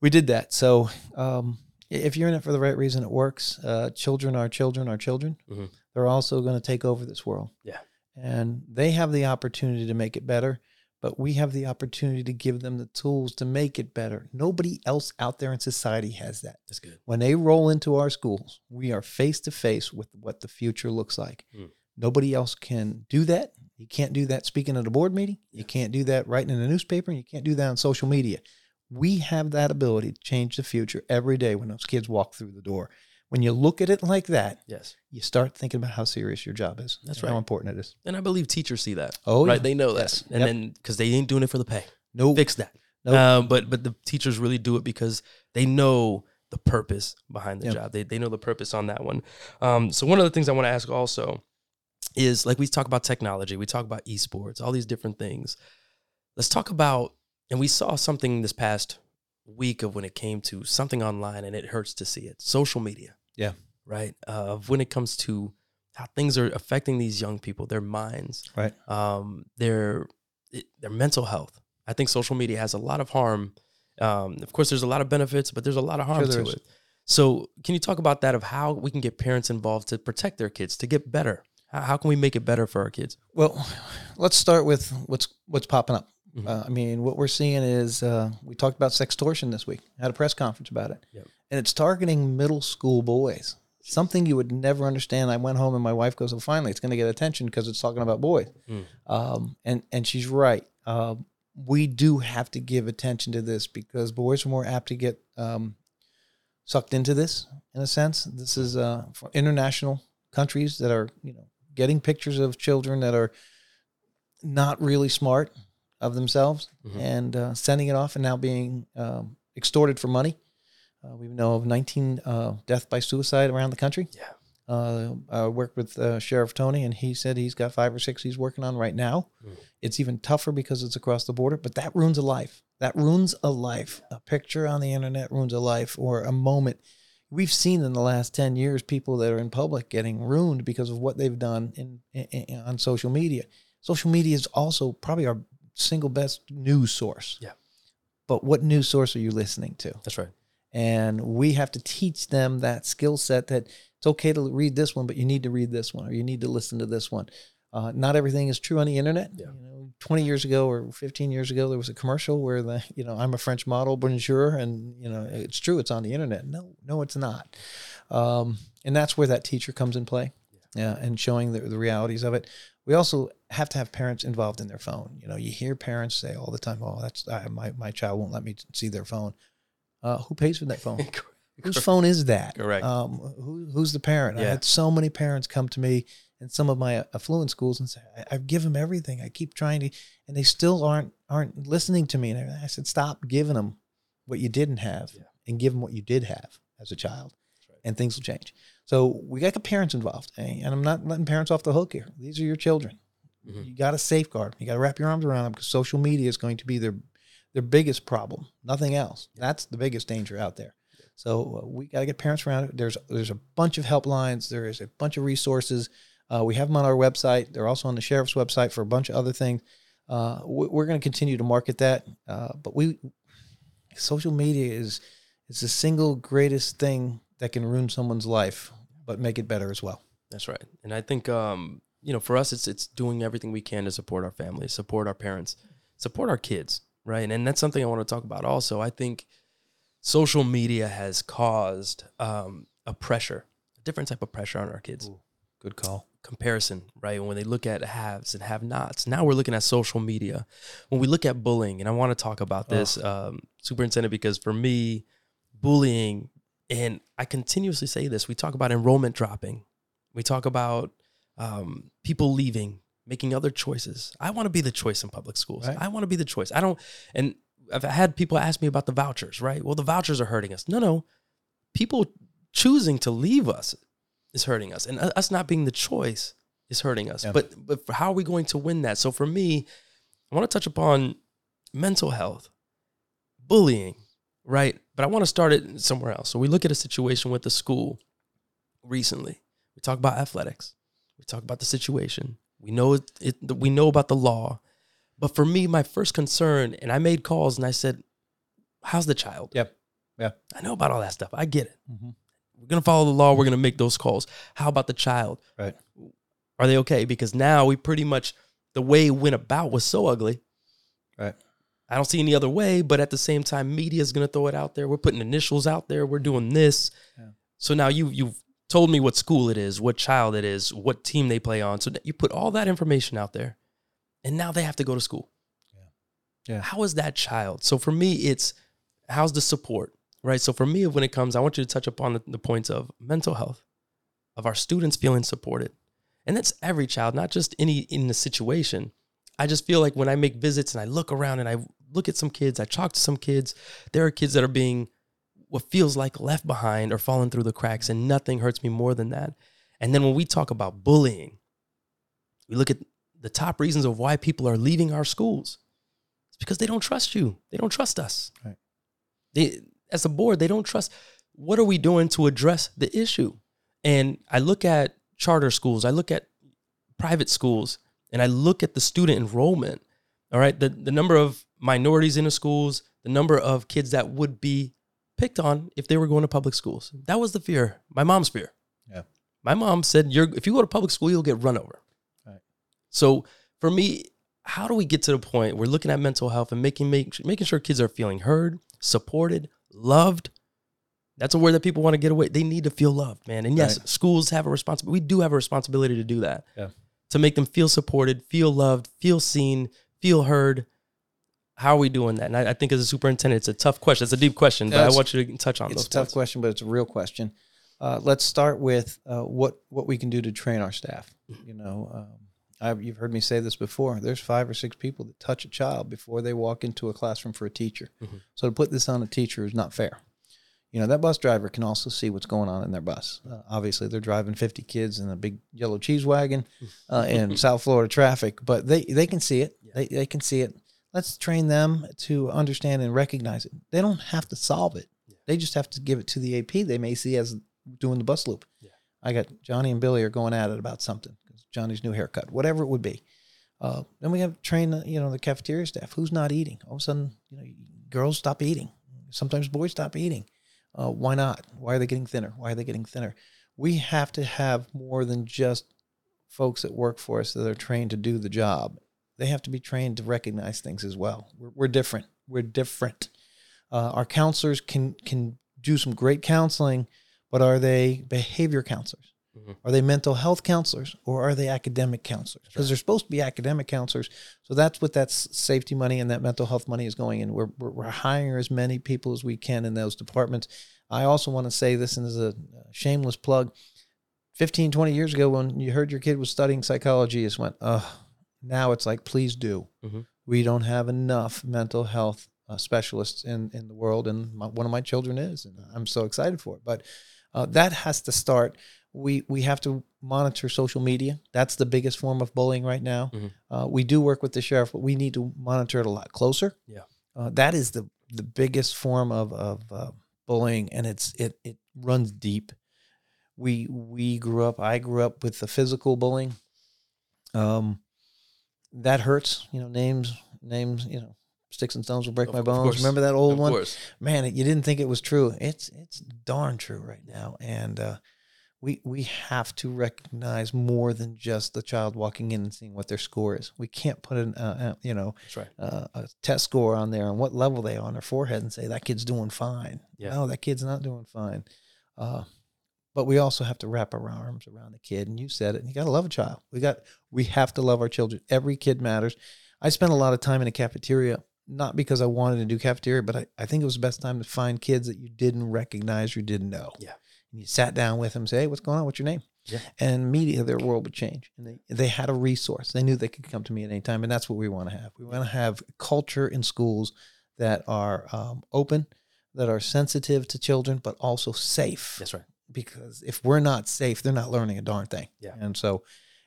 we did that. So um, if you're in it for the right reason, it works. Uh, children are children are children. Mhm. They're also going to take over this world. Yeah. And they have the opportunity to make it better, but we have the opportunity to give them the tools to make it better. Nobody else out there in society has that. That's good. When they roll into our schools, we are face to face with what the future looks like. Mm. Nobody else can do that. You can't do that speaking at a board meeting. You can't do that writing in a newspaper. You can't do that on social media. We have that ability to change the future every day when those kids walk through the door. When you look at it like that, Yes, you start thinking about how serious your job is. That's right. How important it is. and I believe teachers see that. Oh, right, yeah. they know that, Yes. and Yep. then because they ain't doing it for the pay. No, Fix that. Nope. Um, but but the teachers really do it because they know the purpose behind the Yep. job. They they know the purpose on that one. Um, so one of the things I want to ask also is like we talk about technology, we talk about esports, all these different things. Let's talk about and we saw something this past week of when it came to something online, and it hurts to see it. Social media. Yeah. Right. Uh, when it comes to how things are affecting these young people, their minds, Right. um, their their mental health. I think social media has a lot of harm. Um, of course, there's a lot of benefits, but there's a lot of harm Sure to is. it. So, can you talk about that of how we can get parents involved to protect their kids to get better? How, how can we make it better for our kids? Well, let's start with what's what's popping up. Mhm. Uh, I mean, what we're seeing is uh, we talked about sextortion this week. Had a press conference about it, Yep. and it's targeting middle school boys. Something you would never understand. I went home and my wife goes, "Well, finally, it's going to get attention because it's talking about boys." Mm. Um, and and she's right. Uh, we do have to give attention to this because boys are more apt to get um, sucked into this. In a sense, this is uh, for international countries that are you know getting pictures of children that are not really smart of themselves Mhm. and uh, sending it off and now being um, extorted for money. Uh, we know of 19 uh, death by suicide around the country. Yeah. Uh, I worked with uh, Sheriff Tony, and he said he's got five or six he's working on right now. Mm. It's even tougher because it's across the border, but that ruins a life. That ruins a life. A picture on the internet ruins a life, or a moment. We've seen in the last 10 years people that are in public getting ruined because of what they've done in, in, in- on social media. Social media is also probably our single best news source. Yeah. But what news source are you listening to? That's right. and we have to teach them that skill set that it's okay to read this one but you need to read this one or you need to listen to this one uh, not everything is true on the internet Yeah. you know 20 years ago or 15 years ago there was a commercial where the you know i'm a french model bonjour and you know it's true it's on the internet no no it's not um, and that's where that teacher comes in play yeah, and showing the, the realities of it we also have to have parents involved in their phone you know you hear parents say all the time oh that's I, my, my child won't let me see their phone uh, who pays for that phone whose phone is that? Correct. Um, who, who's the parent? I had so many parents come to me in some of my affluent schools and say, I, "I've given them everything. I keep trying to, and they still aren't aren't listening to me." And I said, "Stop giving them what you didn't have, Yeah. and give them what you did have as a child, right. and things will change." So we got the parents involved, eh, and I'm not letting parents off the hook here. These are your children. Mhm. You got to safeguard. You got to wrap your arms around them because social media is going to be their their biggest problem. Nothing else. That's the biggest danger out there. So uh, we got to get parents around it. There's there's a bunch of helplines. There is a bunch of resources. Uh, we have them on our website. They're also on the sheriff's website for a bunch of other things. Uh, we- we're going to continue to market that, uh, but we social media is is the single greatest thing that can ruin someone's life, but make it better as well. That's right. And I think um, you know, for us it's it's doing everything we can to support our families, support our parents, support our kids, right? And that's something I want to talk about also. I think social media has caused um, a pressure, a different type of pressure on our kids. Good call. Comparison, right? When they look at haves and have nots. Now we're looking at social media. When we look at bullying, and I want to talk about this, um, superintendent, because for me, bullying, and I continuously say this, we talk about enrollment dropping. We talk about um, people leaving, making other choices. I want to be the choice in public schools. Right. I want to be the choice. I don't, and I've had people ask me about the vouchers, right? Well, the vouchers are hurting us. No, no. People choosing to leave us is hurting us. And us not being the choice is hurting us. Yeah. But but how are we going to win that? So for me, I want to touch upon mental health, bullying, right? But I want to start it somewhere else. So we look at a situation with the school recently. We talk about athletics. We talk about the situation. We know it, it we know about the law. But for me, my first concern, and I made calls and I said, How's the child? Yep. Yeah. I know about all that stuff. I get it. Mm-hmm. We're gonna follow the law. We're gonna make those calls. How about the child? Right. Are they okay? Because now we pretty much the way it went about was so ugly. Right. I don't see any other way, but at the same time, media is gonna throw it out there. We're putting initials out there. We're doing this. Yeah. So now you you've told me what school it is, what child it is, what team they play on. So you put all that information out there, and now they have to go to school. Yeah. How is that child? So for me, it's how's the support, right? So for me, when it comes, I want you to touch upon the, the points of mental health, of our students feeling supported, and that's every child, not just any in the situation. I just feel like when I make visits and I look around and I look at some kids, I talk to some kids, there are kids that are being what feels like left behind or falling through the cracks, and nothing hurts me more than that. And then when we talk about bullying, we look at the top reasons of why people are leaving our schools. It's because they don't trust you. They don't trust us. Right. They, as a board, they don't trust. What are we doing to address the issue? And I look at charter schools, I look at private schools, and I look at the student enrollment. All right, the, the number of minorities in the schools, the number of kids that would be picked on if they were going to public schools. That was the fear, my mom's fear. Yeah. My mom said, "You're if you go to public school, you'll get run over." Right. So for me, how do we get to the point we're looking at mental health and making make, making sure kids are feeling heard, supported, loved? That's a word that people want to get away. They need to feel loved, man. And yes, Right. schools have a responsibility. We do have a responsibility to do that. Yeah. To make them feel supported, feel loved, feel seen, feel heard. How are we doing that? And I, I think as a superintendent, it's a tough question. It's a deep question, but I want you to touch on It's those a tough points. question, but it's a real question. Uh, let's start with uh, what what we can do to train our staff. Mm-hmm. You know, um, I've, you've heard me say this before. There's five or six people that touch a child before they walk into a classroom for a teacher. Mhm. So to put this on a teacher is not fair. You know, that bus driver can also see what's going on in their bus. Uh, obviously, they're driving 50 kids in a big yellow cheese wagon uh, in South Florida traffic, but they, they can see it. They, they can see it. Let's train them to understand and recognize it. They don't have to solve it. They just have to give it to the AP they may see as doing the bus loop. Yeah. I got Johnny and Billy are going at it about something. Johnny's new haircut, whatever it would be. Uh, then we have to train, the, you know, the cafeteria staff. Who's not eating? All of a sudden, you know, girls stop eating. Sometimes boys stop eating. Uh, why not? Why are they getting thinner? Why are they getting thinner? We have to have more than just folks that work for us that are trained to do the job. They have to be trained to recognize things as well. We're, we're different. We're different. Uh, our counselors can can do some great counseling, but are they behavior counselors? Mhm. Are they mental health counselors or are they academic counselors? Because they're supposed to be academic counselors. So that's what that safety money and that mental health money is going in. We're, we're, we're hiring as many people as we can in those departments. I also want to say this, and as a shameless plug 15, 20 years ago, when you heard your kid was studying psychology, you just went, oh, now it's like, please do. Mhm. We don't have enough mental health uh, specialists in, in the world, and my, one of my children is, and I'm so excited for it. But uh, that has to start. We we have to monitor social media. That's the biggest form of bullying right now. Mhm. Uh, we do work with the sheriff, but we need to monitor it a lot closer. Yeah. uh, that is the the biggest form of of uh, bullying, and it's it it runs deep. We we grew up. I grew up with the physical bullying. Um, that hurts. You know, names names. You know, sticks and stones will break Of- my bones. course. Remember that old of one? course. man, you didn't think it was true. It's it's darn true right now, and uh, we we have to recognize more than just the child walking in and seeing what their score is. We can't put an uh, uh, you know right. uh, a test score on there and what level they are on their forehead and say that kid's doing fine. Yeah. No, that kid's not doing fine. But we also have to wrap our arms around the kid. And you said it. and You got to love a child. We got we have to love our children. Every kid matters. I spent a lot of time in a cafeteria, not because I wanted to do cafeteria, but I, I think it was the best time to find kids that you didn't recognize or didn't know. Yeah. And you sat down with them, say, hey, what's going on? What's your name? Yeah. And immediately their world would change. And they, they had a resource. They knew they could come to me at any time. And that's what we want to have. We want to have culture in schools that are um, open, that are sensitive to children, but also safe That's right. Because if we're not safe, they're not learning a darn thing. Yeah. And so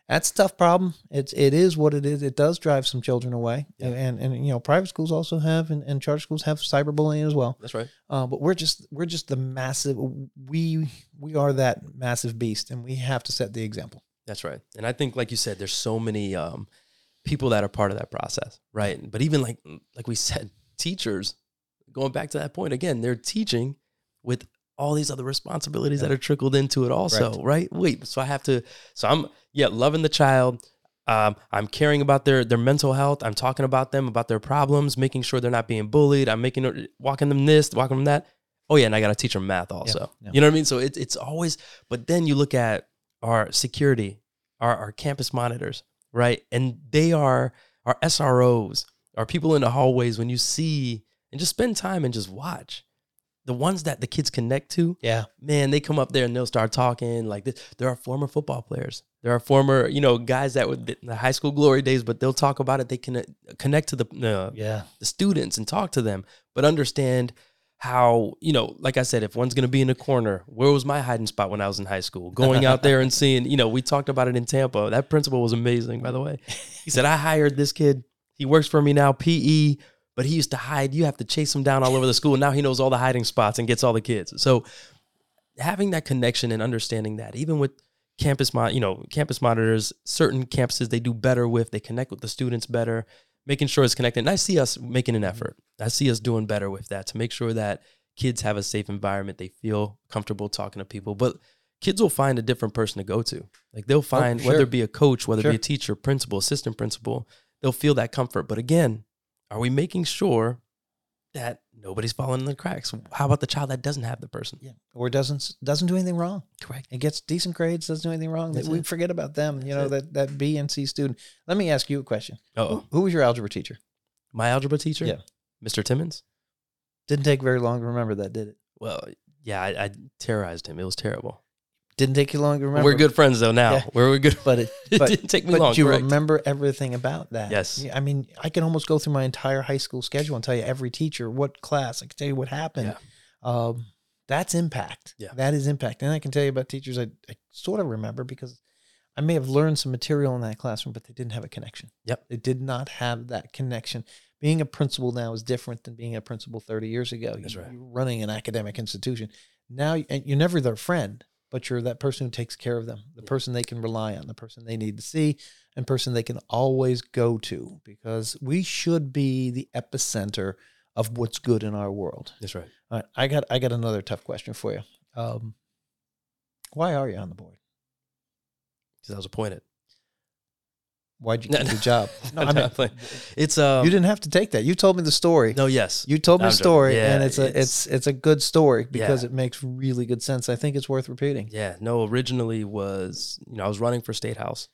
that's a tough problem. It's it is what it is. It does drive some children away. Yeah. And and you know, private schools also have and, and charter schools have cyberbullying as well. That's right. Uh, but we're just we're just the massive we we are that massive beast and we have to set the example. That's right. And I think, like you said, there's so many um, people that are part of that process, right? But even like like we said, teachers, going back to that point again, they're teaching with all these other responsibilities that are trickled into it also, right. Wait, so I have to so I'm yeah, loving the child. Um, I'm caring about their their mental health. I'm talking about them, about their problems, making sure they're not being bullied. I'm making walking them this, walking them that. Oh yeah, and I got to teach them math also. yeah. You know what I mean? So it's it's always. But then you look at our security, our our campus monitors, right? And they are our SROs, our people in the hallways. When you see and just spend time and just watch the ones that the kids connect to, Yeah. man, they come up there and they'll start talking like this. There are former football players. There are former, you know, guys that were the high school glory days, but they'll talk about it. They can connect to the uh, Yeah. the students and talk to them, but understand how, you know, like I said, if one's going to be in the corner, where was my hiding spot when I was in high school? Going out there and seeing, you know, we talked about it in Tampa. That principal was amazing, by the way. He said, I hired this kid. He works for me now, PE, but he used to hide. You have to chase him down all over the school. Now he knows all the hiding spots and gets all the kids. So having that connection and understanding that, even with campus you know campus monitors certain campuses they do better with they connect with the students better making sure it's connected and i see us making an effort i see us doing better with that to make sure that kids have a safe environment they feel comfortable talking to people but kids will find a different person to go to like they'll oh, find sure. whether it be a coach whether it be a teacher principal assistant principal they'll feel that comfort but again are we making sure that nobody's falling in the cracks how about the child that doesn't have the person Yeah. Or doesn't doesn't do anything wrong. correct It gets decent grades, doesn't do anything wrong. That's we it. forget about them. You know, That's that, that B and C student. Let me ask you a question. oh Who, who was your algebra teacher? my algebra teacher Yeah. mr timmons Didn't take very long to remember that, did it? Well, yeah, I, I terrorized him. It was terrible. Didn't take you long to remember. We're good friends though now. Yeah. We're, we're good. But it, It but, didn't take me but long. you correct. remember everything about that. Yes. I mean, I can almost go through my entire high school schedule and tell you every teacher, what class. I can tell you what happened. Um, that's impact. Yeah. That is impact. And I can tell you about teachers I, I sort of remember because I may have learned some material in that classroom, but they didn't have a connection. Yep. They did not have that connection. Being a principal now is different than being a principal 30 years ago. That's You- right. You're running an academic institution. Now, and you're never their friend, but you're that person who takes care of them, the person they can rely on, the person they need to see, and person they can always go to because we should be the epicenter of what's good in our world. That's right. All right, I got I got another tough question for you. Um, why are you on the board? Because I was appointed. Why'd you No, get no. the job? No, I I'm mean, not playing. It's um. you didn't have to take that. You told me the story. no. Yes. You told me the story, Yeah, and it's a it's- it's it's a good story because Yeah. it makes really good sense. I think it's worth repeating. Yeah. No. Originally was you know I was running for state house,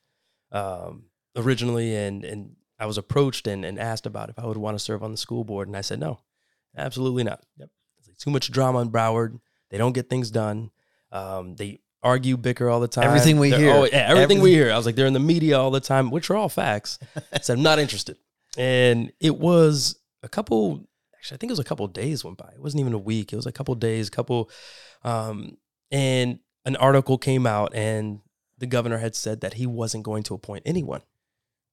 um, originally, and and I was approached and, and asked about if I would want to serve on the school board, and I said no, absolutely not. Yep. Like too much drama in Broward. They don't get things done. Um, they argue, bicker all the time. Everything we They're hear. always- yeah, everything, we hear. I was like, they're in the media all the time, which are all facts. I said, I'm not interested. And it was a couple, actually, I think it was a couple days went by. It wasn't even a week. It was a couple days, a couple, um, and an article came out, and the governor had said that he wasn't going to appoint anyone.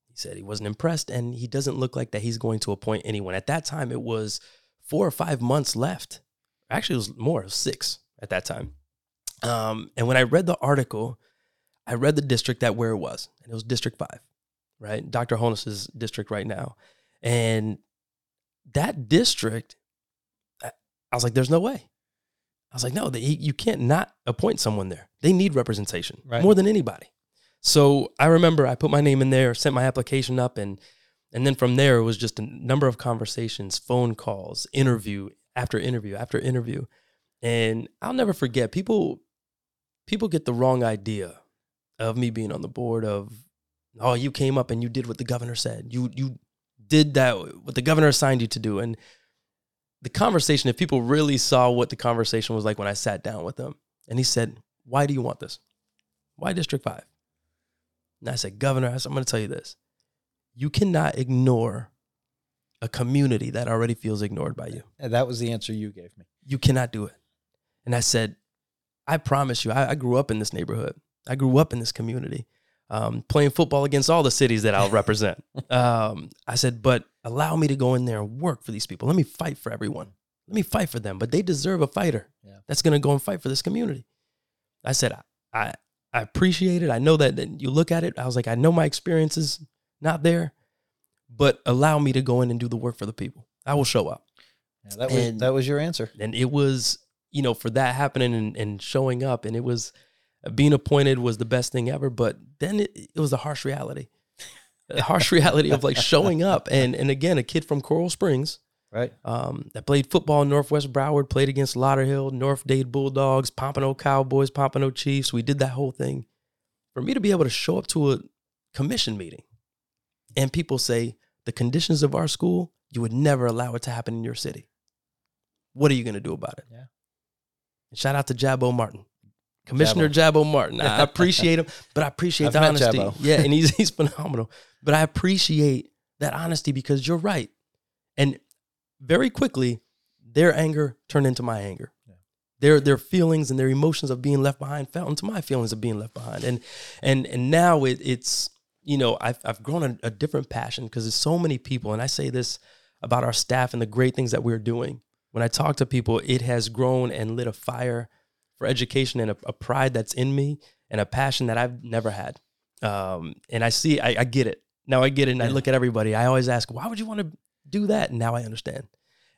He said he wasn't impressed, and he doesn't look like that he's going to appoint anyone. At that time, it was four or five months left Actually, it was more, it was six at that time. Um, and when I read the article, I read the district that where it was, and it was District Five, right? Dr. Holness's district right now, and that district, I I was like, "There's no way." I was like, "No, they, you can't not appoint someone there. They need representation Right. more than anybody." So I remember I put my name in there, sent my application up, and and then from there it was just a number of conversations, phone calls, interview after interview after interview, and I'll never forget people. People get the wrong idea of me being on the board. Of oh, you came up and you did what the governor said. You you did that what the governor assigned you to do, and the conversation. If people really saw what the conversation was like when I sat down with him and he said, "Why do you want this? Why District 5? And I said, Governor, I said, I'm going to tell you this. You cannot ignore a community that already feels ignored by you. And that was the answer you gave me. You cannot do it. And I said, I promise you, I, I grew up in this neighborhood. I grew up in this community, um, playing football against all the cities that I'll represent. um, I said, but allow me to go in there and work for these people. Let me fight for everyone. Let me fight for them. But they deserve a fighter Yeah. that's going to go and fight for this community. I said, I, I, I appreciate it. I know that, that you look at it. I was like, I know my experience is not there, but allow me to go in and do the work for the people. I will show up. Yeah, that was And- that was your answer. And it was, you know, for that happening and, and showing up, and it was being appointed was the best thing ever. But then it, it was a harsh reality, a harsh reality of like showing up. And and again, a kid from Coral Springs Right. um, that played football in Northwest Broward, played against Lauderhill, North Dade Bulldogs, Pompano Cowboys, Pompano Chiefs. We did that whole thing. For me to be able to show up to a commission meeting and people say, the conditions of our school, you would never allow it to happen in your city. What are you going to do about it? Yeah. And shout out to Jabbo Martin. Commissioner Jabbo Martin. I appreciate him, but I appreciate I've the honesty. Jabbo. Yeah, and he's he's phenomenal. But I appreciate that honesty because you're right. And very quickly, their anger turned into my anger. Yeah. Their their feelings and their emotions of being left behind fell into my feelings of being left behind. And and and now it, it's you know I've I've grown a, a different passion because there's so many people, and I say this about our staff and the great things that we're doing. When I talk to people, it has grown and lit a fire for education and a, a pride that's in me and a passion that I've never had. Um, and I see, I, I get it now. I get it, and I look at everybody. I always ask, why would you want to do that? And now I understand.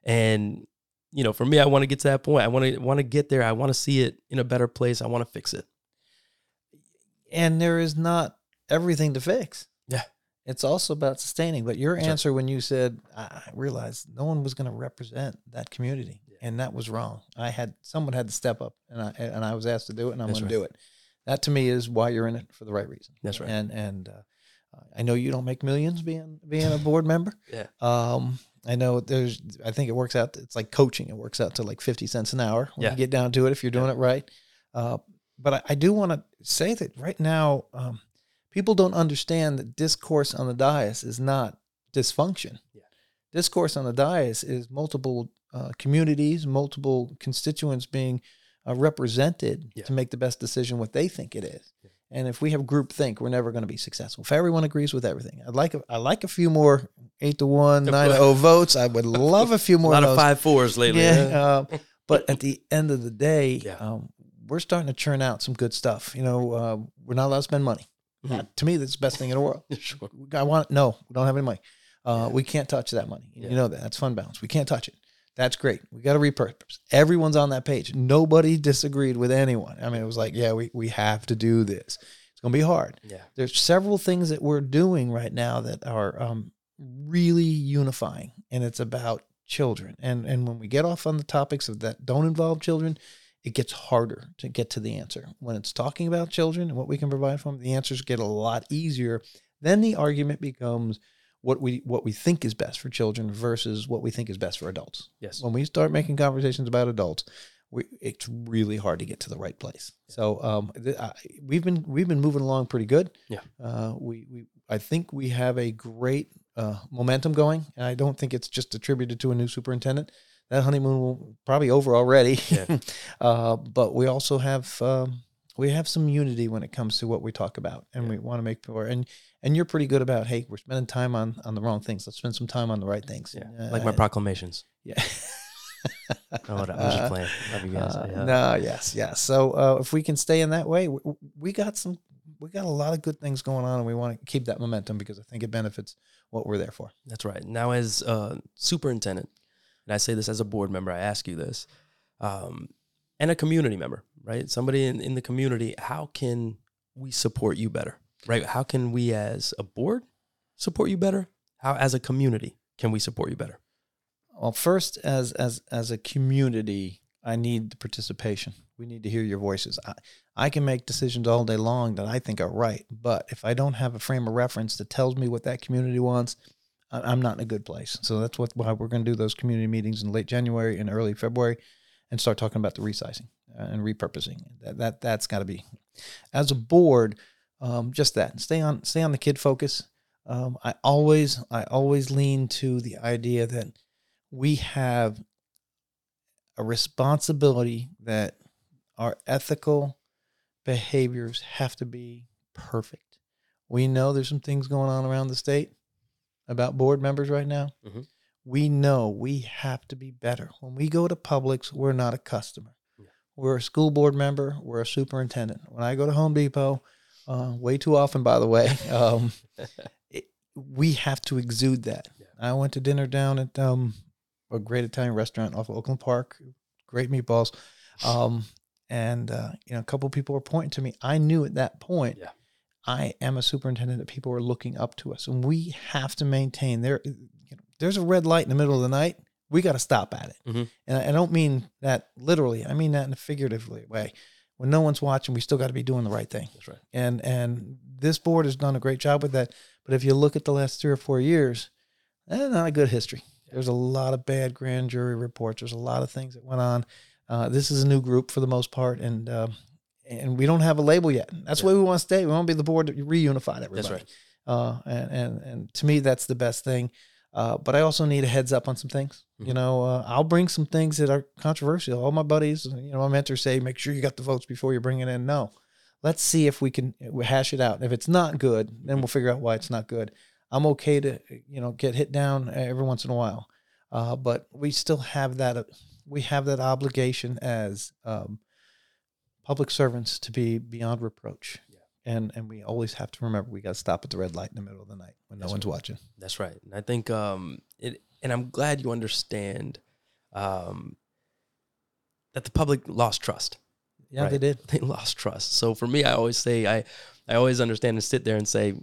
And you know, for me, I want to get to that point. I want to want to get there. I want to see it in a better place. I want to fix it. And there is not everything to fix. Yeah. It's also about sustaining. But your answer when you said, I realized no one was going to represent that community. Yeah. And that was wrong. I had someone had to step up and I and I was asked to do it and I'm going to do it. That to me is why you're in it for the right reason. That's right. And and uh, I know you don't make millions being being a board member. Yeah. Um, I know there's. I think it works out. It's like coaching. It works out to like fifty cents an hour when Yeah. you get down to it if you're doing it right. Uh, but I, I do want to say that right now, um, people don't understand that discourse on the dais is not dysfunction. Yeah. Discourse on the dais is multiple uh, communities, multiple constituents being uh, represented Yeah. to make the best decision what they think it is. Yeah. And if we have group think, we're never going to be successful. If everyone agrees with everything, I'd like a, I like a few more eight to one, nine to zero votes. I would love a few more. A lot of five fours lately. Yeah. uh, but at the end of the day, Yeah. um, we're starting to churn out some good stuff. You know, uh, we're not allowed to spend money. Mhm. Uh, to me, that's the best thing in the world. sure. I want no, we don't have any money. Uh, Yeah. We can't touch that money. Yeah. You know that. That's fund balance. We can't touch it. That's great. We got to repurpose. Everyone's on that page. Nobody disagreed with anyone. I mean, it was like, yeah, we, we have to do this. It's going to be hard. Yeah. There's several things that we're doing right now that are um, really unifying, and it's about children. And and when we get off on the topics of that don't involve children, it gets harder to get to the answer. When it's talking about children and what we can provide for them, the answers get a lot easier. Then the argument becomes what we what we think is best for children versus what we think is best for adults. Yes. When we start making conversations about adults, we, it's really hard to get to the right place. So um, th- I, we've been we've been moving along pretty good. Yeah. Uh, we we I think we have a great uh, momentum going, and I don't think it's just attributed to a new superintendent. That honeymoon will probably over already. Yeah. uh, but we also have um, we have some unity when it comes to what we talk about, and Yeah. we want to make sure. And and you're pretty good about hey, we're spending time on on the wrong things. Let's spend some time on the right things. Yeah. Uh, like my proclamations. yeah. Oh, I'm just playing. Love you guys. Uh, yeah. No, yes, yes. So uh, if we can stay in that way, we, we got some, we got a lot of good things going on, and we want to keep that momentum because I think it benefits what we're there for. That's right. Now, as uh, superintendent, and I say this as a board member, I ask you this, um, and a community member, right? Somebody in, in the community, how can we support you better, right? How can we as a board support you better? How, as a community, can we support you better? Well, first, as as as a community, I need the participation. We need to hear your voices. I, I can make decisions all day long that I think are right, but if I don't have a frame of reference that tells me what that community wants, I'm not in a good place. So that's what why we're going to do those community meetings in late January and early February, and start talking about the resizing uh, and repurposing. That that that's got to be, as a board, um, just that. Stay on stay on the kid focus. Um, I always I always lean to the idea that we have a responsibility that our ethical behaviors have to be perfect. We know there's some things going on around the state about board members right now. Mhm. We know we have to be better. When we go to Publix, we're not a customer. Yeah. We're a school board member. We're a superintendent. When I go to Home Depot, uh, way too often, by the way, um, it, we have to exude that. Yeah. I went to dinner down at um, a great Italian restaurant off of Oakland Park. Great meatballs. Um, and uh, you know, a couple people were pointing to me. I knew at that point, Yeah. I am a superintendent that people are looking up to us, and we have to maintain. There, you know, there's a red light in the middle of the night. We got to stop at it, Mhm. and I I don't mean that literally. I mean that in a figuratively way. When no one's watching, we still got to be doing the right thing That's right. and and this board has done a great job with that. But if you look at the last three or four years, eh, not a good history. There's a lot of bad grand jury reports. There's a lot of things that went on. Uh, this is a new group for the most part, and um, and we don't have a label yet. That's Yeah. why we want to stay. We want to be the board that reunified everybody. That's right. Uh, and, and and to me, that's the best thing. Uh, but I also need a heads up on some things. You Mhm. know, uh, I'll bring some things that are controversial. All my buddies, you know, my mentors say, make sure you got the votes before you bring it in. No, let's see if we can hash it out. If it's not good, then we'll figure out why it's not good. I'm okay to, you know, get hit down every once in a while, uh, but we still have that. We have that obligation as um, public servants to be beyond reproach. And and we always have to remember we got to stop at the red light in the middle of the night when no That's one's watching. That's right. And I think um it and I'm glad you understand um that the public lost trust. Yeah, Right. they did. They lost trust. So for me, I always say I I always understand and sit there and say,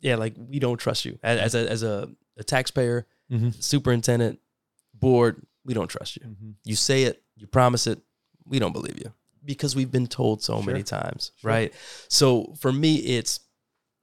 yeah, like we don't trust you as, as a as a, a taxpayer, Mm-hmm. superintendent, board. We don't trust you. Mm-hmm. You say it, you promise it, we don't believe you because we've been told so Sure. many times, Sure. right? So for me, it's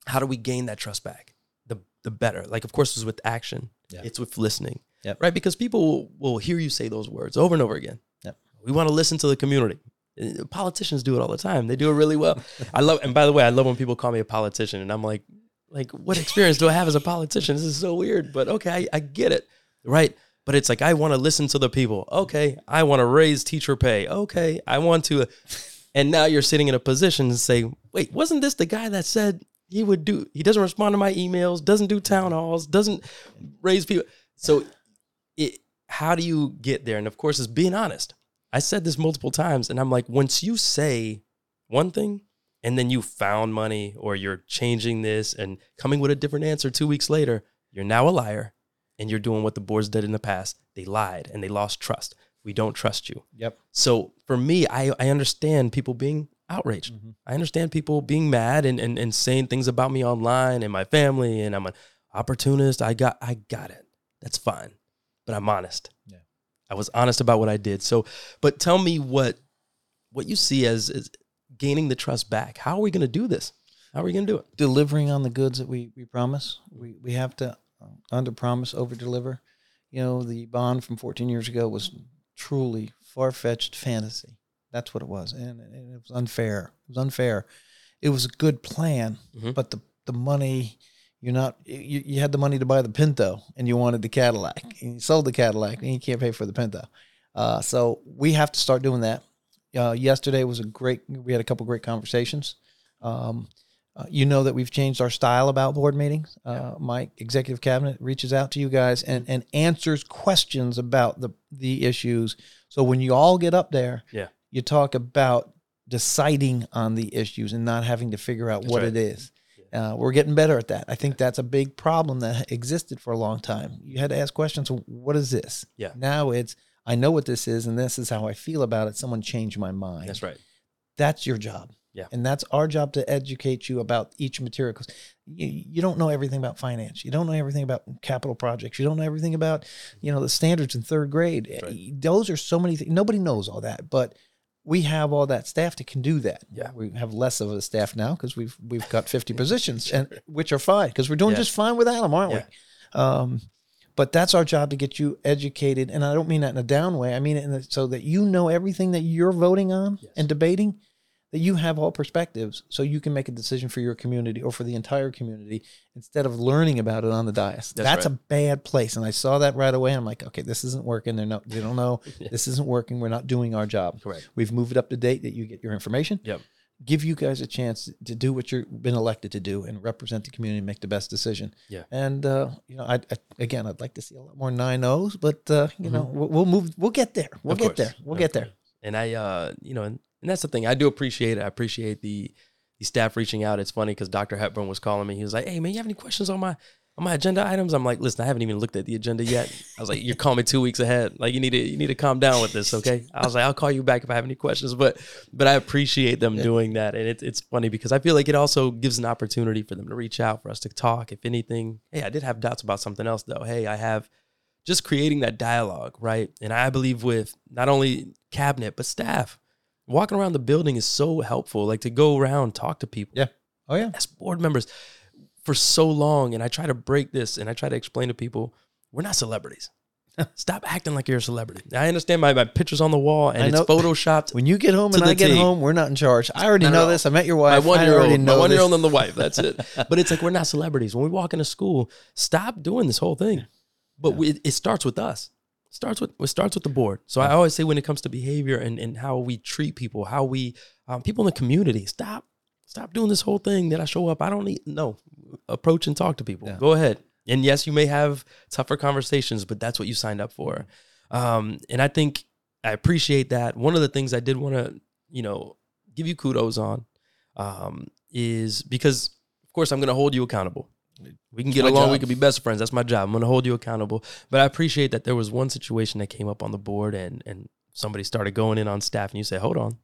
how do we gain that trust back? The the better. Like of course, it's with action. Yeah. It's with listening, Yep. right? Because people will, will hear you say those words over and over again. Yep. We want to listen to the community. Uh, Politicians do it all the time. They do it really well. I love, and by the way, I love when people call me a politician, and I'm like, like, what experience do I have as a politician? This is so weird, but okay, I, I get it, right? But it's like I want to listen to the people. Okay, I want to raise teacher pay. Okay, I want to, and now you're sitting in a position to say, wait, wasn't this the guy that said he would do? He doesn't respond to my emails, doesn't do town halls, doesn't raise people. So, it, how do you get there? And of course, it's being honest. I said this multiple times, and I'm like, once you say one thing and then you found money or you're changing this and coming with a different answer two weeks later, you're now a liar and you're doing what the boards did in the past. They lied and they lost trust. We don't trust you. Yep. So for me, I, I understand people being outraged. Mhm. I understand people being mad and, and, and saying things about me online and my family and I'm an opportunist. I got I got it. That's fine. But I'm honest. Yeah. I was honest about what I did. So but tell me what what you see as, as gaining the trust back. How are we gonna do this? How are we gonna do it? delivering on the goods that we, we promise. We we have to under promise, over deliver. You know, the bond from 14 years ago was truly far fetched fantasy. That's what it was, and, and it was unfair. It was unfair. It was a good plan, Mhm. but the the money. You're not. You, you had the money to buy the Pinto, and you wanted the Cadillac, and you sold the Cadillac, and you can't pay for the Pinto. Uh, so we have to start doing that. Uh, yesterday was a great. We had a couple great conversations. Um, Uh, you know that we've changed our style about board meetings. Uh, My executive cabinet reaches out to you guys and, and answers questions about the the issues. So when you all get up there, Yeah. you talk about deciding on the issues and not having to figure out That's what right. it is. Uh, we're getting better at that. I think that's a big problem that existed for a long time. You had to ask questions. What is this? Yeah. Now it's I know what this is, and this is how I feel about it. Someone changed my mind. That's right. That's your job. Yeah. And that's our job to educate you about each material because you, you don't know everything about finance. You don't know everything about capital projects. You don't know everything about, you know, the standards in third grade. right. Those are so many things. Nobody knows all that, but we have all that staff that can do that. Yeah. We have less of a staff now because we've we've got 50 positions and which are fine because we're doing Yeah. just fine without them, aren't Yeah. we? Um, but that's our job to get you educated, and I don't mean that in a down way. I mean it so that you know everything that you're voting on Yes. and debating, that you have all perspectives, so you can make a decision for your community or for the entire community instead of learning about it on the dais. That's That's, right. a bad place, and I saw that right away. I'm like, okay, this isn't working. They're not. They don't know. Yeah. This isn't working. We're not doing our job. Correct. We've moved it up to date that you get your information. Yep. Give you guys a chance to do what you've been elected to do and represent the community and make the best decision. Yeah. And uh, you know, I, I again, I'd like to see a lot more nine O's, but uh, you know, we'll, we'll move. We'll get there. We'll Of get course. there. We'll Of get there. And I, uh, you know, and, that's the thing. I do appreciate it. I appreciate the the staff reaching out. It's funny because Dr. Hepburn was calling me. He was like, "Hey, man, you have any questions on my on my agenda items?" I'm like, "Listen, I haven't even looked at the agenda yet." I was like, "You're calling me two weeks ahead. Like, you need to you need to calm down with this, okay?" I was like, "I'll call you back if I have any questions." But but I appreciate them doing that, and it's it's funny because I feel like it also gives an opportunity for them to reach out for us to talk. If anything, hey, I did have doubts about something else though. Hey, I have just creating that dialogue, right? And I believe with not only cabinet but staff, walking around the building is so helpful. Like to go around, talk to people. Yeah. Oh yeah. As board members for so long, and I try to break this, and I try to explain to people, we're not celebrities. Stop acting like you're a celebrity. I understand my, my picture's on the wall and it's photoshopped. When you get home and I get T. home, we're not in charge. I already know this. I met your wife. My one year old, my one year old and the wife. That's it. But it's like we're not celebrities. When we walk into school, stop doing this whole thing. But we, it starts with us. Starts with it starts with the board. So I always say when it comes to behavior and, and how we treat people, how we um, people in the community, stop stop doing this whole thing that I show up. I don't need no approach and talk to people. Yeah. Go ahead. And yes, you may have tougher conversations, but that's what you signed up for. Um, and I think I appreciate that. One of the things I did want to, you know, give you kudos on um, is because, of course, I'm going to hold you accountable. We can get my along. We can be best friends. That's my job. I'm going to hold you accountable. But I appreciate that there was one situation that came up on the board, and and somebody started going in on staff, and you said, "Hold on,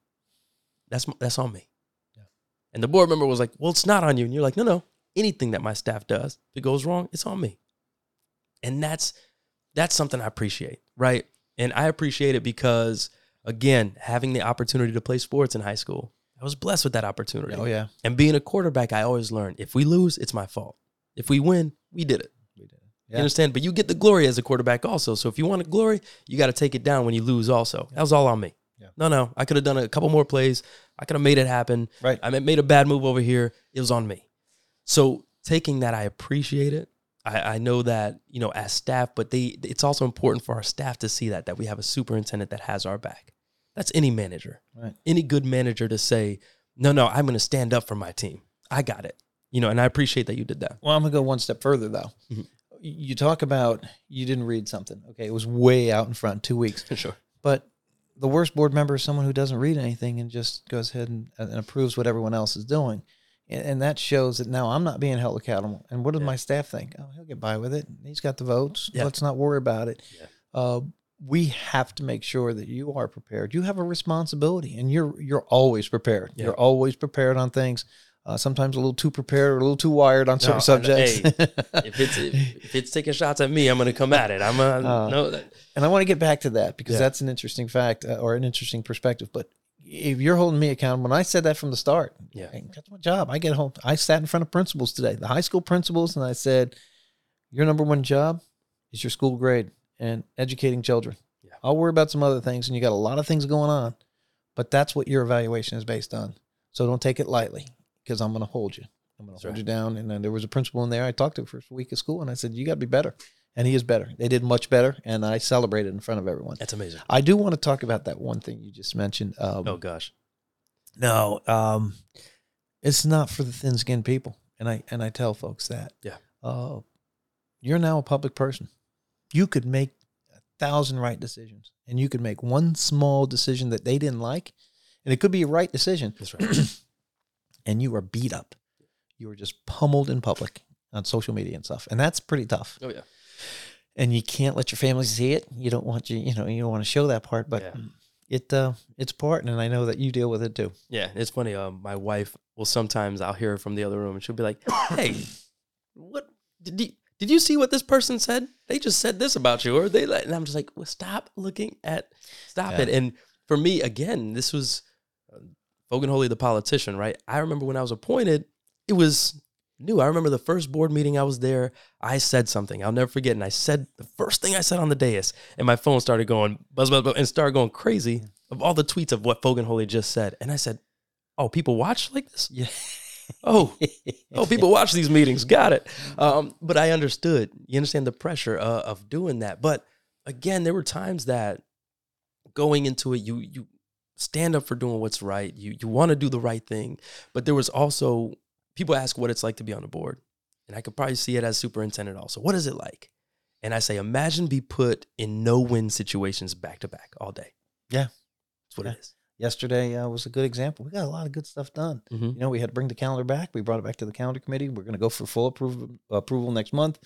that's m- that's on me." Yeah. And the board member was like, "Well, it's not on you." And you're like, "No, no. Anything that my staff does, that goes wrong, it's on me." And that's that's something I appreciate, right? And I appreciate it because again, having the opportunity to play sports in high school, I was blessed with that opportunity. Oh yeah. And being a quarterback, I always learned if we lose, it's my fault. If we win, we did it. We did. You understand? But you get the glory as a quarterback also. So if you want the glory, you got to take it down when you lose also. That was all on me. Yeah. No, no. I could have done a couple more plays. I could have made it happen. Right. I made a bad move over here. It was on me. So taking that, I appreciate it. I, I know that, you know, as staff, but they it's also important for our staff to see that, that we have a superintendent that has our back. That's any manager. Right. Any good manager to say, no, no, I'm going to stand up for my team. I got it. You know, and I appreciate that you did that. Well, I'm gonna go one step further though. Mhm. You talk about you didn't read something. Okay, it was way out in front, two weeks. For sure. But the worst board member is someone who doesn't read anything and just goes ahead and, and approves what everyone else is doing. And, and that shows that now I'm not being held accountable. And what does Yeah. my staff think? Oh, he'll get by with it. He's got the votes. Yeah. Let's not worry about it. Yeah. Uh, we have to make sure that you are prepared. You have a responsibility, and you're you're always prepared. You're always prepared on things. Uh, sometimes a little too prepared or a little too wired on certain I- subjects. If it's if, it's taking shots at me, I'm going to come at it. I'm going to Uh, no. That, And I want to get back to that because Yeah. that's an interesting fact uh, or an interesting perspective. But if you're holding me accountable, when I said that from the start, Yeah. hey, that's my job. I get home. I sat in front of principals today, the high school principals, and I said, "Your number one job is your school grade and educating children. Yeah. I'll worry about some other things, and you got a lot of things going on, but that's what your evaluation is based on. So don't take it lightly because I'm going to hold you. I'm going to hold right. you down. And then there was a principal in there. I talked to first week of school, and I said, "You got to be better." And he is better. They did much better, and I celebrated in front of everyone. that's amazing. I do want to talk about that one thing you just mentioned. Um, Oh gosh. No, um, it's not for the thin skinned people. And I and I tell folks that. Yeah. Uh, you're now a public person. You could make a thousand right decisions, and you could make one small decision that they didn't like, and it could be a right decision. That's right. and you are beat up. You are just pummeled in public on social media and stuff, and that's pretty tough. oh yeah. And you can't let your family see it. You don't want you, you know, you don't want to show that part, but Yeah. it uh, it's important, and I know that you deal with it too. Yeah, it's funny. Um, my wife will sometimes I'll hear her from the other room, and she'll be like, "Hey, what did you did you see what this person said? They just said this about you, or they?" Like, and I'm just like, well, "Stop looking at, stop Yeah. it." And for me, again, this was uh, Foganholi, the politician, right? I remember when I was appointed, it was new. I remember the first board meeting I was there. I said something I'll never forget, and I said the first thing I said on the dais, and my phone started going buzz buzz, buzz and started going crazy of all the tweets of what Foganholi just said, and I said, "Oh, people watch like this." Yeah. Oh, oh, people watch these meetings. Got it. Um, but I understood. You understand the pressure uh, of doing that. But again, there were times that going into it, you you stand up for doing what's right. You you want to do the right thing. But there was also people ask what it's like to be on the board, and I could probably see it as superintendent also. What is it like? And I say, imagine be put in no win situations back to back all day. Yeah. that's what Yeah. it is. Yesterday uh, was a good example. We got a lot of good stuff done. Mhm. You know, we had to bring the calendar back. We brought it back to the calendar committee. We're going to go for full approval approval next month.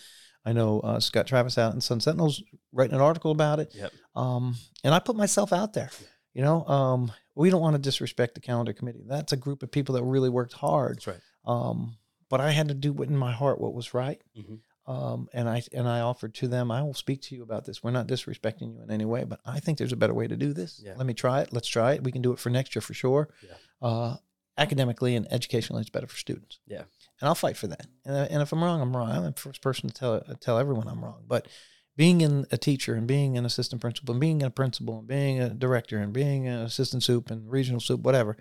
I know uh, Scott Travis out in Sun Sentinel's writing an article about it. Yep. Um, and I put myself out there. You know, um, we don't want to disrespect the calendar committee. That's a group of people that really worked hard. That's right. Um, but I had to do what in my heart what was right. Mhm. Um, and I and I offered to them, I will speak to you about this. We're not disrespecting you in any way, but I think there's a better way to do this. Yeah. Let me try it. Let's try it. We can do it for next year for sure. Yeah. Uh, academically and educationally, it's better for students. Yeah. And I'll fight for that. And, and if I'm wrong, I'm wrong. I'm the first person to tell tell everyone I'm wrong. But being in a teacher and being an assistant principal and being a principal and being a director and being an assistant soup and regional soup, whatever,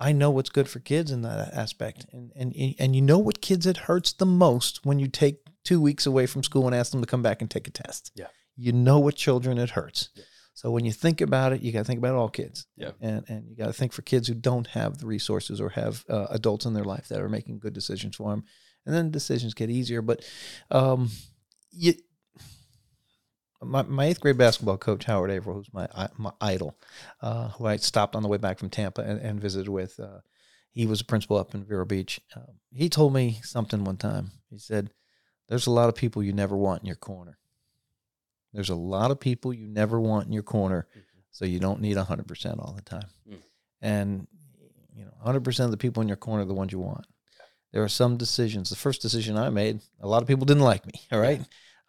I know what's good for kids in that aspect. And and and you know what kids it hurts the most when you take two weeks away from school and ask them to come back and take a test. Yeah. You know what children it hurts. Yeah. So when you think about it, you got to think about all kids. Yeah. And and you got to think for kids who don't have the resources or have uh, adults in their life that are making good decisions for them. And then decisions get easier. But um, you, my, my eighth grade basketball coach Howard Averill, who's my my idol, uh, who I stopped on the way back from Tampa and, and visited with. Uh, he was a principal up in Vero Beach. Um, he told me something one time. He said, "There's a lot of people you never want in your corner. There's a lot of people you never want in your corner, so you don't need hundred percent all the time. Mm. And you know, hundred percent of the people in your corner are the ones you want. There are some decisions. The first decision I made, a lot of people didn't like me. All right,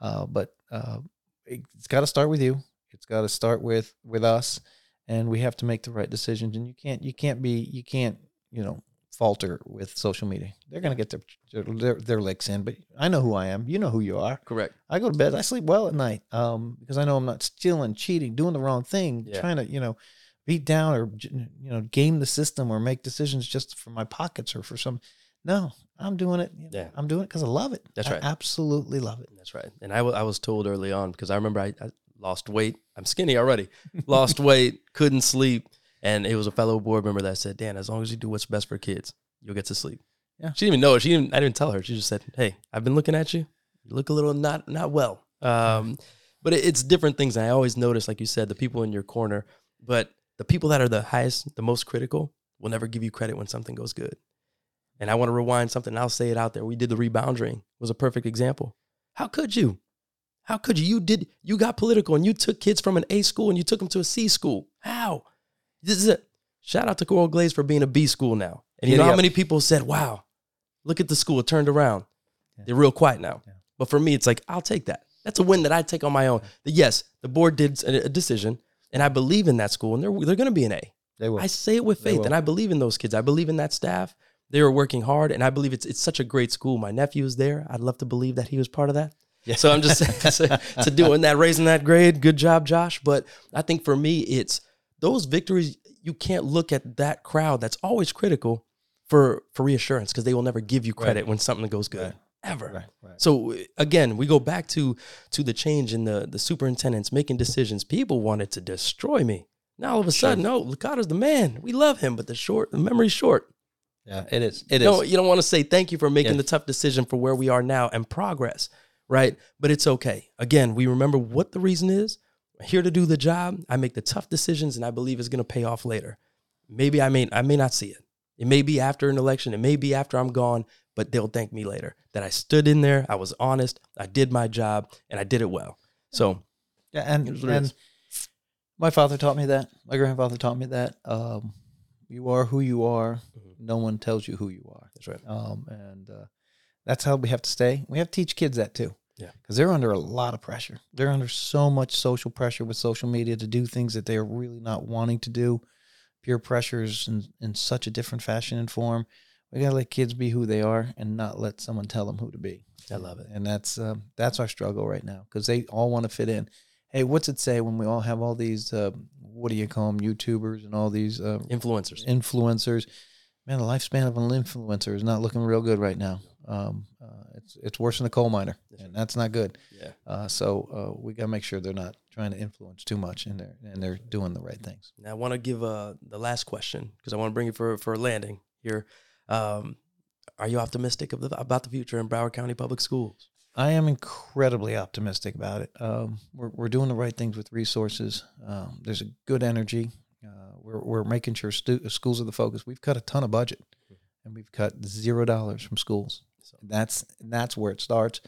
uh, but uh, it's got to start with you. It's got to start with with us, and we have to make the right decisions. And you can't you can't be you can't you know falter with social media. They're gonna get their their, their licks in. But I know who I am. You know who you are. Correct. I go to bed. I sleep well at night um, because I know I'm not stealing, cheating, doing the wrong thing, Yeah. trying to you know beat down or you know game the system or make decisions just for my pockets or for some. No, I'm doing it. you know, Yeah. I'm doing it because I love it. That's I right. absolutely love it. That's right. And I I was told early on because I remember I, I lost weight. I'm skinny already. lost weight, couldn't sleep. And it was a fellow board member that said, Dan, as long as you do what's best for kids, you'll get to sleep. Yeah. She didn't even know it. She didn't, I didn't tell her. She just said, Hey, I've been looking at you. You look a little not not well. Um, but it, it's different things. And I always notice, like you said, the people in your corner, but the people that are the highest, the most critical will never give you credit when something goes good. And I want to rewind something. I'll say it out there. We did the rebounding was a perfect example. How could you? How could you? You did. You got political and you took kids from an A school and you took them to a C school. How? This is it. Shout out to Coral Glades for being a B school now. And you know how many people said, "Wow, look at the school. It turned around. Yeah. They're real quiet now." Yeah. But for me, it's like I'll take that. That's a win that I take on my own. Yes, the board did a, a decision, and I believe in that school, and they're they're going to be an A. They will. I say it with faith, and I believe in those kids. I believe in that staff. They were working hard, and I believe it's it's such a great school. My nephew is there. I'd love to believe that he was part of that. Yeah. So I'm just to, to doing that, raising that grade. Good job, Josh. But I think for me, it's those victories. You can't look at that crowd that's always critical for for reassurance because they will never give you credit when something goes good Right. ever. right, right. So again, we go back to to the change in the the superintendents making decisions. People wanted to destroy me. Now all of a Sure. sudden, oh, no, Licata's the man. We love him, but the short the memory's short. Yeah, it is. It is. No, you don't want to say thank you for making Yeah. the tough decision for where we are now and progress, right? But it's okay. Again, we remember what the reason is. I'm here to do the job. I make the tough decisions, and I believe it's going to pay off later. Maybe I may I may not see it. It may be after an election. It may be after I'm gone, but they'll thank me later that I stood in there. I was honest. I did my job, and I did it well. So Yeah, and Here's what it and my father taught me that. My grandfather taught me that. Um, you are who you are. Mhm. No one tells you who you are. that's right. Um, and uh, that's how we have to stay. We have to teach kids that too. Yeah. because they're under a lot of pressure. They're under so much social pressure with social media to do things that they are really not wanting to do. Peer pressures in in such a different fashion and form. We gotta let kids be who they are and not let someone tell them who to be. I love it. and that's um, that's our struggle right now because they all want to fit in. Hey, what's it say when we all have all these uh, what do you call them YouTubers and all these uh, Influencers. influencers? Man, the lifespan of an influencer is not looking real good right now. Um, uh, it's it's worse than a coal miner, and that's not good. Yeah. Uh, so uh, we gotta make sure they're not trying to influence too much, and they're and they're doing the right things. Now, I want to give uh, the last question because I want to bring it for for a landing here. Um, are you optimistic of the, about the future in Broward County Public Schools? I am incredibly optimistic about it. Um, we're, we're doing the right things with resources. Um, there's a good energy. Uh, we're, we're making sure stu- schools are the focus. We've cut a ton of budget, and we've cut zero dollars from schools. So- That's that's where it starts.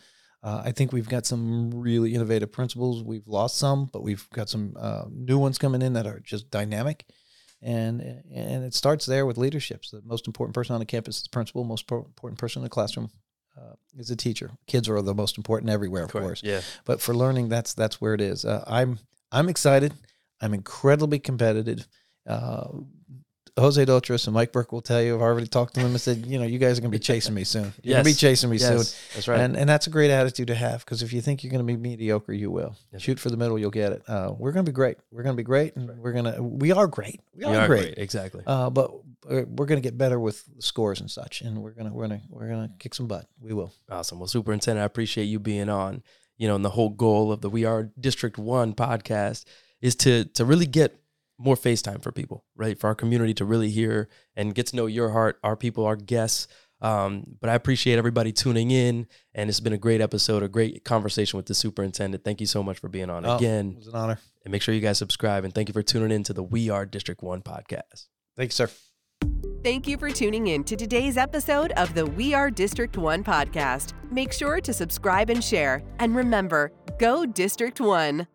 Uh, I think we've got some really innovative principles. We've lost some, but we've got some uh, new ones coming in that are just dynamic. And and it starts there with leadership. So the most important person on the campus is the principal. Most po- important person in the classroom uh, is a teacher. Kids are the most important everywhere, of course. Yeah. But for learning, that's that's where it is. Uh, I'm I'm excited. I'm incredibly competitive. Uh, Jose Dotres and Mike Burke will tell you. I've already talked to them and said, you know, you guys are going to be chasing me soon. You're going to be chasing me soon. Yes, that's right. And and that's a great attitude to have because if you think you're going to be mediocre, you will. Yes. Shoot for the middle, you'll get it. Uh, we're going to be great. We're going to be great, and we're going to we are great. We You are, are great. great. Exactly. Uh, but we're, we're going to get better with scores and such, and we're gonna we're gonna we're gonna kick some butt. We will. Awesome. Well, Superintendent, I appreciate you being on. You know, and the whole goal of the We Are District One podcast is to to really get more FaceTime for people, right? For our community to really hear and get to know your heart, our people, our guests. Um, but I appreciate everybody tuning in, and it's been a great episode, a great conversation with the superintendent. Thank you so much for being on Oh, again, it was an honor. and make sure you guys subscribe. And thank you for tuning in to the We Are District One podcast. Thanks, sir. Thank you for tuning in to today's episode of the We Are District 1 podcast. Make sure to subscribe and share. And remember, go District 1.